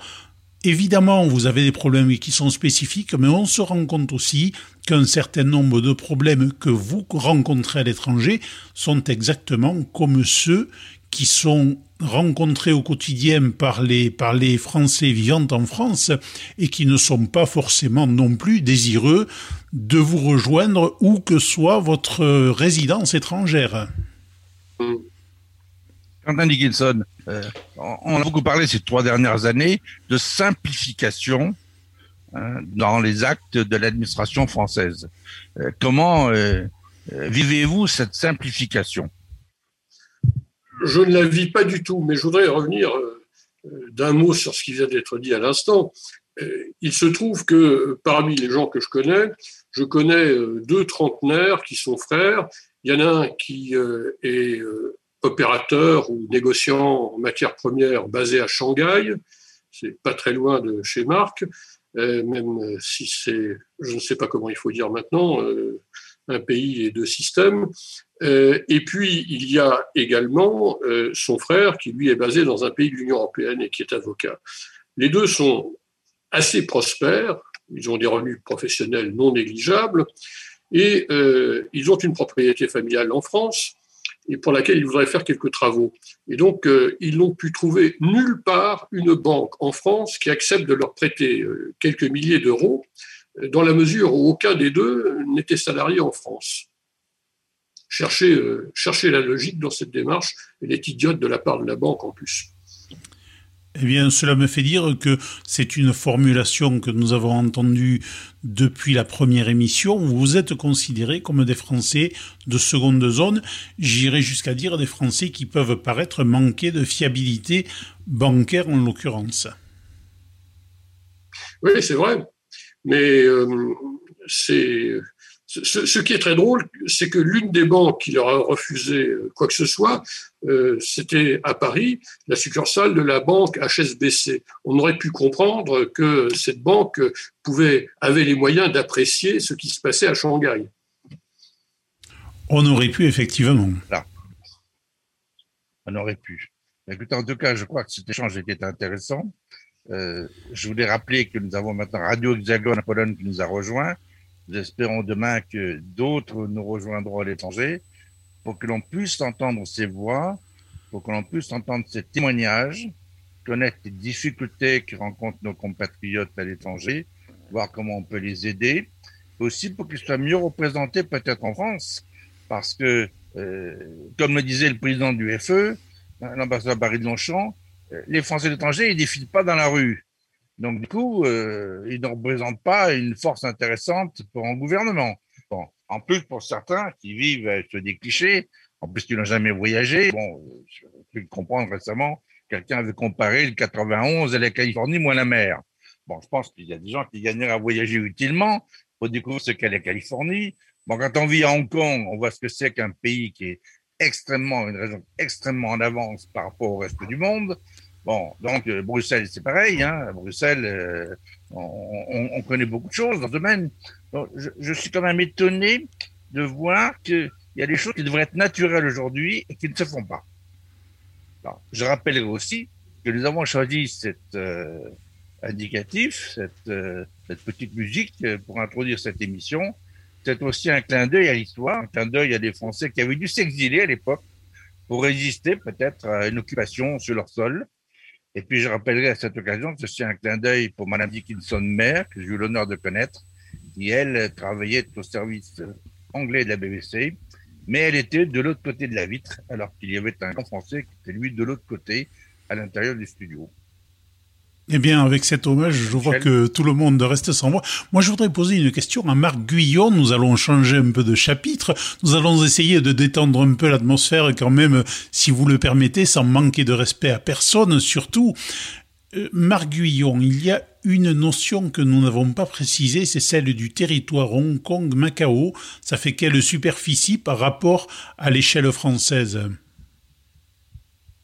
évidemment, vous avez des problèmes qui sont spécifiques, mais on se rend compte aussi qu'un certain nombre de problèmes que vous rencontrez à l'étranger sont exactement comme ceux qui sont rencontrés au quotidien par les, par les Français vivant en France et qui ne sont pas forcément non plus désireux de vous rejoindre où que soit votre résidence étrangère. Quentin Dickinson, euh, on a beaucoup parlé ces trois dernières années de simplification hein, dans les actes de l'administration française. Euh, comment euh, vivez-vous cette simplification? Je ne la vis pas du tout, mais je voudrais revenir d'un mot sur ce qui vient d'être dit à l'instant. Il se trouve que parmi les gens que je connais, je connais deux trentenaires qui sont frères. Il y en a un qui est opérateur ou négociant en matières premières basé à Shanghai. C'est pas très loin de chez Marc, euh, même si c'est, je ne sais pas comment il faut dire maintenant, euh, un pays et deux systèmes. Euh, et puis, il y a également son frère qui, lui, est basé dans un pays de l'Union européenne et qui est avocat. Les deux sont assez prospères, ils ont des revenus professionnels non négligeables, et ils ont une propriété familiale en France et pour laquelle ils voudraient faire quelques travaux. Et donc, euh, ils n'ont pu trouver nulle part une banque en France qui accepte de leur prêter euh, quelques milliers d'euros, euh, dans la mesure où aucun des deux n'était salarié en France. Cherchez, cherchez la logique dans cette démarche, elle est idiote de la part de la banque en plus. Eh bien, cela me fait dire que c'est une formulation que nous avons entendue depuis la première émission. Vous êtes considérés comme des Français de seconde zone. J'irai jusqu'à dire des Français qui peuvent paraître manquer de fiabilité bancaire en l'occurrence. Oui, c'est vrai. Mais euh, c'est ce, qui est très drôle, c'est que l'une des banques qui leur a refusé euh, quoi que ce soit, euh, c'était à Paris, la succursale de la banque HSBC. On aurait pu comprendre que cette banque pouvait, avait les moyens d'apprécier ce qui se passait à Shanghai. On aurait pu, effectivement. Là. On aurait pu. Écoutez, en tout cas, je crois que cet échange était intéressant. Euh, je voulais rappeler que nous avons maintenant Radio Hexagone à Pologne qui nous a rejoints. Nous espérons demain que d'autres nous rejoindront à l'étranger pour que l'on puisse entendre ces voix, pour que l'on puisse entendre ces témoignages, connaître les difficultés que rencontrent nos compatriotes à l'étranger, voir comment on peut les aider, aussi pour qu'ils soient mieux représentés peut-être en France, parce que, euh, comme le disait le président du FE, l'ambassadeur Barry de Longchamp, euh, les Français de l'étranger, ils défilent pas dans la rue. Donc, du coup, euh, il ne représente pas une force intéressante pour un gouvernement. Bon, en plus, pour certains qui vivent sur des clichés, en plus, qui n'ont jamais voyagé, bon, je pu comprendre récemment, quelqu'un avait comparé le 91 à la Californie moins la mer. Bon, je pense qu'il y a des gens qui gagneraient à voyager utilement pour découvrir ce qu'est la Californie. Bon, quand on vit à Hong Kong, on voit ce que c'est qu'un pays qui est extrêmement, une région extrêmement en avance par rapport au reste du monde. Bon, donc euh, Bruxelles, c'est pareil. Hein. Bruxelles, euh, on, on, connaît beaucoup de choses dans ce domaine. Donc, je, je, suis quand même étonné de voir qu'il y a des choses qui devraient être naturelles aujourd'hui et qui ne se font pas. Alors, je rappellerai aussi que nous avons choisi cet euh, indicatif, cette, euh, cette, petite musique pour introduire cette émission. C'est aussi un clin d'œil à l'histoire, un clin d'œil à des Français qui avaient dû s'exiler à l'époque pour résister peut-être à une occupation sur leur sol. Et puis je rappellerai à cette occasion que c'est un clin d'œil pour Madame Dickinson mère, que j'ai eu l'honneur de connaître, qui elle travaillait au service anglais de la BBC, mais elle était de l'autre côté de la vitre, alors qu'il y avait un grand Français qui était lui de l'autre côté, à l'intérieur du studio. Eh bien, avec cet hommage, je vois que tout le monde reste sans voix. Moi, je voudrais poser une question à Marc Guyon. Nous allons changer un peu de chapitre. Nous allons essayer de détendre un peu l'atmosphère quand même, si vous le permettez, sans manquer de respect à personne, surtout. Euh, Marc Guyon, il y a une notion que nous n'avons pas précisée, c'est celle du territoire Hong Kong-Macao. Ça fait quelle superficie par rapport à l'échelle française?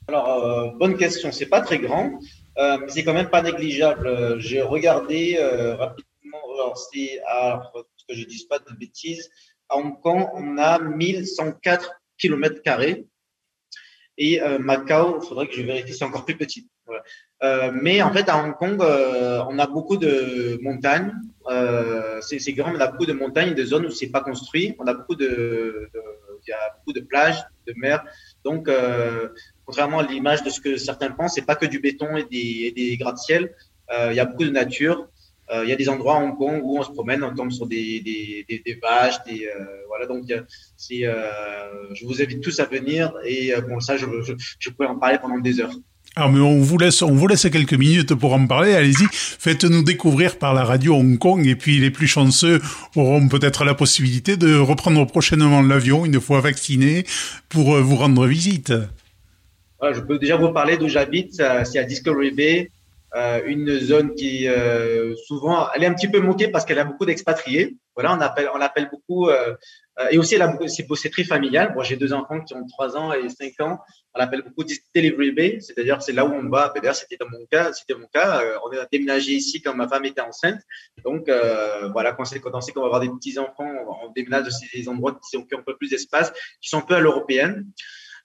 Alors, euh, bonne question. C'est pas très grand. Euh, c'est quand même pas négligeable. J'ai regardé euh, rapidement, c'est à, que je dise pas de bêtises, à Hong Kong, on a 1104 km et euh, Macao, il faudrait que je vérifie, c'est encore plus petit. Euh, mais en fait, à Hong Kong, euh, on a beaucoup de montagnes. Euh, c'est grand, on a beaucoup de montagnes, de zones où c'est pas construit. On a beaucoup de, il y a beaucoup de plages, de mer. Donc, euh, contrairement à l'image de ce que certains pensent, c'est pas que du béton et des, gratte-ciel. Euh, il y a beaucoup de nature. Euh, il y a des endroits à Hong Kong où on se promène, on tombe sur des, des, vaches, des voilà. Donc, je vous invite tous à venir et bon ça, je, je, je pourrais en parler pendant des heures. Ah mais on vous laisse, on vous laisse quelques minutes pour en parler. Allez-y, faites-nous découvrir par la radio Hong Kong et puis les plus chanceux auront peut-être la possibilité de reprendre prochainement l'avion une fois vaccinés pour vous rendre visite je peux déjà vous parler d'où j'habite. C'est à Discovery Bay, euh, une zone qui euh, souvent, elle est un petit peu manquée parce qu'elle a beaucoup d'expatriés. Voilà, on appelle, on l'appelle beaucoup. Euh, et aussi, c'est très familial. Moi, j'ai deux enfants qui ont 3 ans et 5 ans. On l'appelle beaucoup Delivery Bay, c'est-à-dire c'est là où on va. D'ailleurs, c'était mon cas. C'était mon cas. on a déménagé ici quand ma femme était enceinte. Donc voilà, quand, quand on sait qu'on va avoir des petits enfants, on déménage de ces endroits qui ont un peu plus d'espace, qui sont un peu à l'européenne.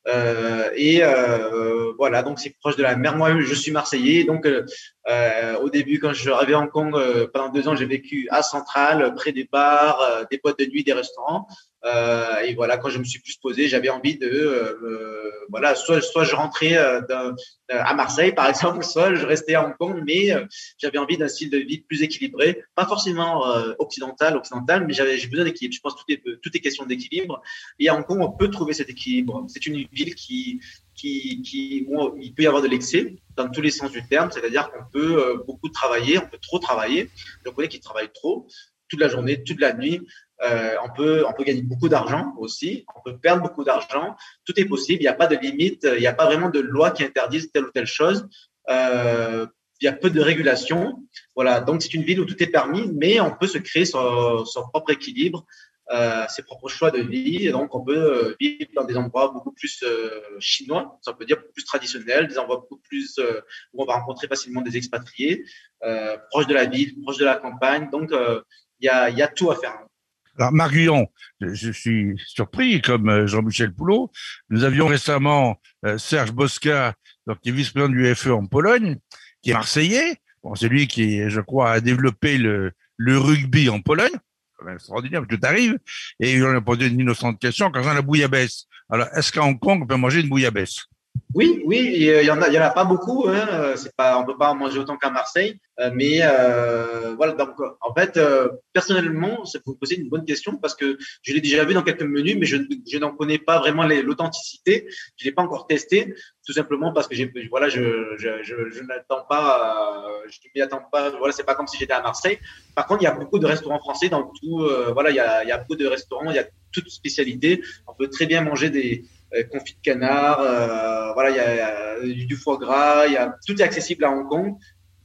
Euh, et euh, voilà, donc c'est proche de la mer. Moi, je suis marseillais, donc euh, au début, quand je arrivais à Hong Kong, pendant deux ans, j'ai vécu à Centrale, près des bars, des boîtes de nuit, des restaurants. Et voilà, quand je me suis plus posé, j'avais envie de, voilà, soit, soit je rentrais à Marseille, par exemple, soit je restais à Hong Kong, mais j'avais envie d'un style de vie plus équilibré, pas forcément occidental, occidental, mais j'avais, j'ai besoin d'équilibre. Je pense que tout est, tout est question d'équilibre. Et à Hong Kong, on peut trouver cet équilibre. C'est une ville qui, qui, qui il peut y avoir de l'excès dans tous les sens du terme, c'est-à-dire qu'on peut euh, beaucoup travailler, on peut trop travailler. Je connais qui travaillent trop toute la journée, toute la nuit. Euh, on peut on peut gagner beaucoup d'argent aussi, on peut perdre beaucoup d'argent. Tout est possible. Il n'y a pas de limite, il n'y a pas vraiment de loi qui interdise telle ou telle chose. Euh, il y a peu de régulation. Voilà, donc c'est une ville où tout est permis, mais on peut se créer son, son propre équilibre euh, ses propres choix de vie. Et donc, on peut euh, vivre dans des endroits beaucoup plus euh, chinois, ça peut dire plus traditionnels, des endroits beaucoup plus euh, où on va rencontrer facilement des expatriés, euh, proches de la ville, proches de la campagne. Donc, il y a, y, a, tout à faire. Alors, Marc Guyon, je suis surpris, comme Jean-Michel Poulot. Nous avions récemment Serge Bosca, donc, qui est vice-président du FE en Pologne, qui est marseillais. Bon, c'est lui qui, je crois, a développé le, le rugby en Pologne extraordinaire, tout arrive, et on a posé une innocente question concernant la bouillabaisse. Alors, est-ce qu'à Hong Kong, on peut manger une bouillabaisse? Oui, oui, il y en a, pas beaucoup. Hein. C'est pas, on peut pas en manger autant qu'à Marseille, euh, mais euh, voilà. Donc, en fait, euh, personnellement, ça vous poser une bonne question parce que je l'ai déjà vu dans quelques menus, mais je, je n'en connais pas vraiment l'authenticité. Je l'ai pas encore testé, tout simplement parce que j'ai, voilà, je, je, je, je n'attends pas, euh, je m'y attends pas. Voilà, c'est pas comme si j'étais à Marseille. Par contre, il y a beaucoup de restaurants français dans tout. Voilà, il y a, il y a beaucoup de restaurants, il y a toute spécialité. On peut très bien manger des confit de canard, euh, voilà, il y, a, du foie gras, y a, tout est accessible à Hong Kong,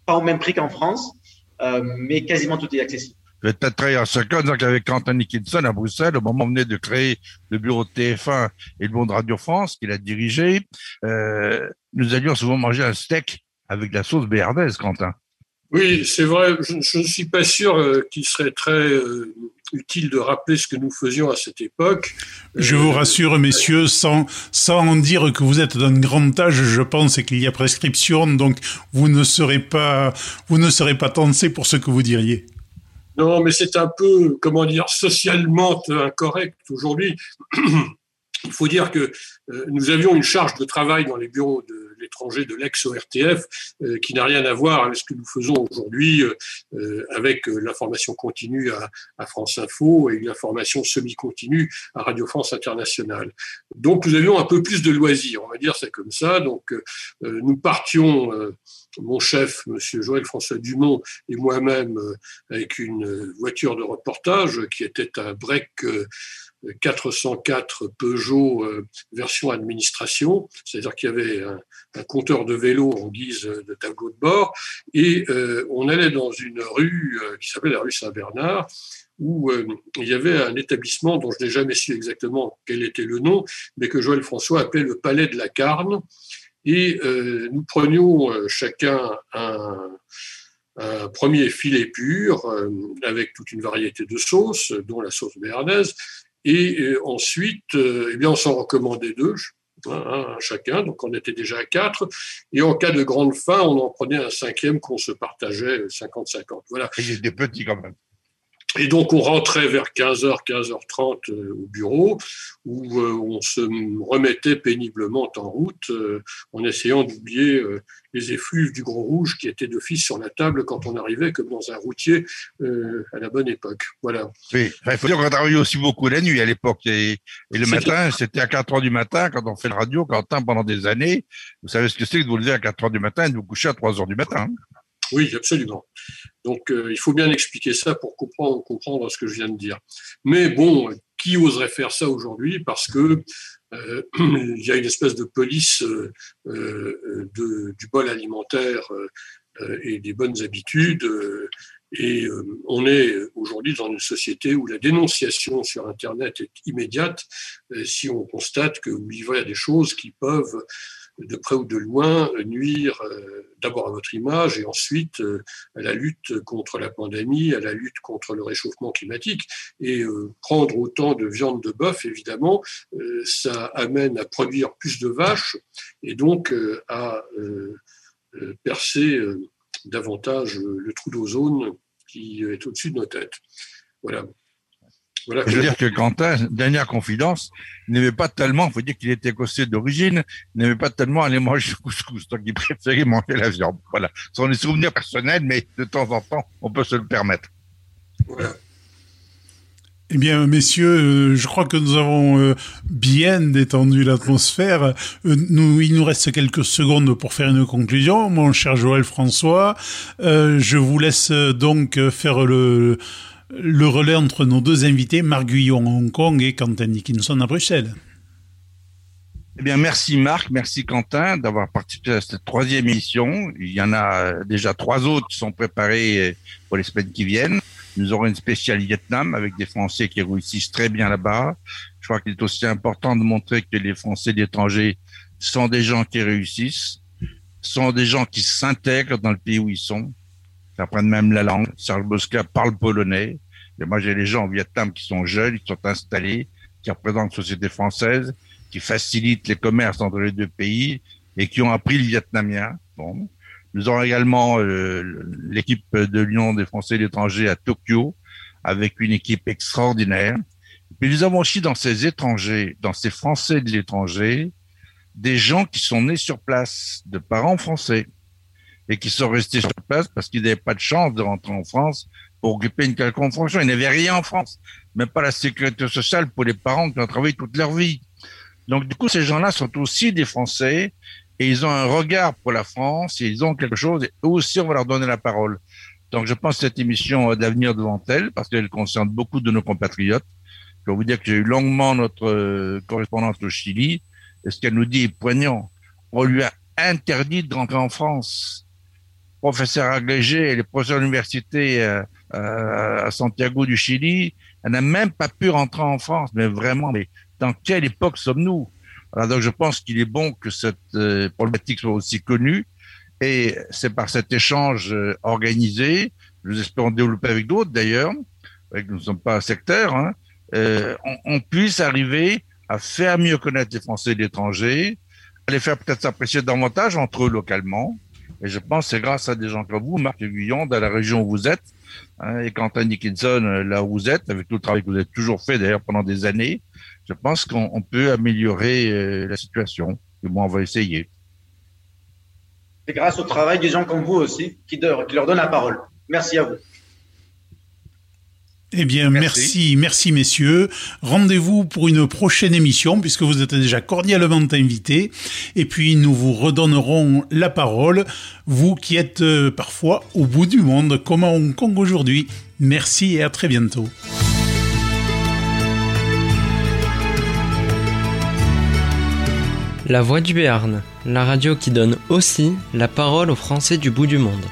pas au même prix qu'en France, euh, mais quasiment tout est accessible. Vous êtes peut-être travaillé en second, donc avec Quentin Nickinson à Bruxelles, au moment où vous venez de créer le bureau de TF1 et le monde Radio France, qu'il a dirigé, euh, nous allions souvent manger un steak avec de la sauce béarnaise, Quentin. Oui, c'est vrai. Je, ne suis pas sûr euh, qu'il serait très euh, utile de rappeler ce que nous faisions à cette époque. Je vous rassure, messieurs, sans, sans en dire que vous êtes d'un grand âge, je pense qu'il y a prescription, donc vous ne serez pas, vous ne serez pas tensé pour ce que vous diriez. Non, mais c'est un peu, comment dire, socialement incorrect aujourd'hui. Il faut dire que euh, nous avions une charge de travail dans les bureaux de l'étranger de l'ex-ORTF euh, qui n'a rien à voir avec ce que nous faisons aujourd'hui euh, avec l'information continue à, à, France Info et l'information semi-continue à Radio France Internationale. Donc nous avions un peu plus de loisirs, on va dire c'est comme ça. Donc nous partions mon chef, Monsieur Joël François Dumont, et moi-même avec une voiture de reportage qui était un break 404 Peugeot euh, version administration, c'est-à-dire qu'il y avait un, compteur de vélo en guise de tableau de bord, et euh, on allait dans une rue euh, qui s'appelait la rue Saint-Bernard, où il y avait un établissement dont je n'ai jamais su exactement quel était le nom, mais que Joël François appelait le Palais de la Carne, et nous prenions chacun un, un premier filet pur avec toute une variété de sauces, dont la sauce béarnaise, et ensuite, euh, eh bien, on s'en recommandait deux, hein, chacun, donc on était déjà à quatre. Et en cas de grande faim, on en prenait un cinquième qu'on se partageait 50-50. Voilà. Et des petits quand même. Et donc, on rentrait vers 15h, 15h30 au bureau, où euh, on se remettait péniblement en route, euh, en essayant d'oublier euh, les effluves du Grand Rouge qui étaient d'office sur la table quand on arrivait, comme dans un routier, à la bonne époque. Voilà. Oui, il faut dire qu'on travaillait aussi beaucoup la nuit à l'époque. Et, et, le matin, c'était à 4 heures du matin, quand on fait le radio, Quentin, pendant des années. Vous savez ce que c'est que de vous lever à 4 heures du matin et de vous coucher à 3 heures du matin. Oui, absolument. Donc, euh, il faut bien expliquer ça pour comprendre, ce que je viens de dire. Mais bon, qui oserait faire ça aujourd'hui Parce que euh, il y a une espèce de police euh, du bol alimentaire et des bonnes habitudes. et on est aujourd'hui dans une société où la dénonciation sur Internet est immédiate si on constate que vous livrez à des choses qui peuvent de près ou de loin nuire euh, d'abord à votre image et ensuite euh, à la lutte contre la pandémie, à la lutte contre le réchauffement climatique. Et euh, prendre autant de viande de bœuf, évidemment, ça amène à produire plus de vaches et donc à percer davantage le trou d'ozone qui est au-dessus de nos têtes. Voilà. Voilà. Je veux dire que Quentin, dernière confidence, n'aimait pas tellement, il faut dire qu'il était écossais d'origine, n'aimait pas tellement aller manger le couscous, donc il préférait manger la viande. Voilà. Ce sont des souvenirs personnels, mais de temps en temps, on peut se le permettre. Voilà. Eh bien, messieurs, je crois que nous avons bien détendu l'atmosphère. Nous, il nous reste quelques secondes pour faire une conclusion. Mon cher Joël François, je vous laisse donc faire le, le relais entre nos deux invités, Marc Guillon à Hong Kong et Quentin Dickinson à Bruxelles. Eh bien, merci Marc, merci Quentin d'avoir participé à cette troisième émission. Il y en a déjà trois autres qui sont préparés pour les semaines qui viennent. Nous aurons une spéciale Vietnam avec des Français qui réussissent très bien là-bas. Je crois qu'il est aussi important de montrer que les Français d'étranger sont des gens qui réussissent, sont des gens qui s'intègrent dans le pays où ils sont, apprennent même la langue. Serge Bosca parle polonais. Et moi, j'ai des gens au Vietnam qui sont jeunes, qui sont installés, qui représentent la société française, qui facilitent les commerces entre les deux pays et qui ont appris le vietnamien. Bon. Nous aurons également euh, l'équipe de l'Union des Français de l'étranger à Tokyo, avec une équipe extraordinaire. Puis nous avons aussi dans ces étrangers, dans ces Français de l'étranger, des gens qui sont nés sur place, de parents français, et qui sont restés sur place parce qu'ils n'avaient pas de chance de rentrer en France pour occuper une quelconque fonction. Ils n'avaient rien en France, même pas la sécurité sociale pour les parents qui ont travaillé toute leur vie. Donc du coup, ces gens-là sont aussi des Français et ils ont un regard pour la France et ils ont quelque chose et eux aussi on va leur donner la parole. Donc je pense que cette émission a d'avenir devant elle parce qu'elle concerne beaucoup de nos compatriotes. Je vais vous dire que j'ai eu longuement notre euh, correspondance au Chili et ce qu'elle nous dit est poignant. On lui a interdit de rentrer en France. Professeur agrégé, elle est professeur d'université euh, euh, à Santiago du Chili. Elle n'a même pas pu rentrer en France. Mais vraiment, mais dans quelle époque sommes-nous? Alors donc je pense qu'il est bon que cette euh, problématique soit aussi connue. Et c'est par cet échange euh, organisé, nous espérons développer avec d'autres d'ailleurs, nous ne sommes pas sectaires, hein, euh, on, on, puisse arriver à faire mieux connaître les Français de l'étranger, à les faire peut-être s'apprécier davantage entre eux localement. Et je pense que c'est grâce à des gens comme vous, Marc Aiguillon, dans la région où vous êtes, hein, et Quentin Dickinson, euh, là où vous êtes, avec tout le travail que vous avez toujours fait d'ailleurs pendant des années, je pense qu'on peut améliorer euh, la situation. Et bon, on va essayer. C'est grâce au travail des gens comme vous aussi qui, qui leur donnent la parole. Merci à vous. Eh bien, merci. merci, merci messieurs. Rendez-vous pour une prochaine émission puisque vous êtes déjà cordialement invités. Et puis, nous vous redonnerons la parole, vous qui êtes euh, parfois au bout du monde, comme à Hong Kong aujourd'hui. Merci et à très bientôt. La Voix du Béarn, la radio qui donne aussi la parole aux Français du bout du monde.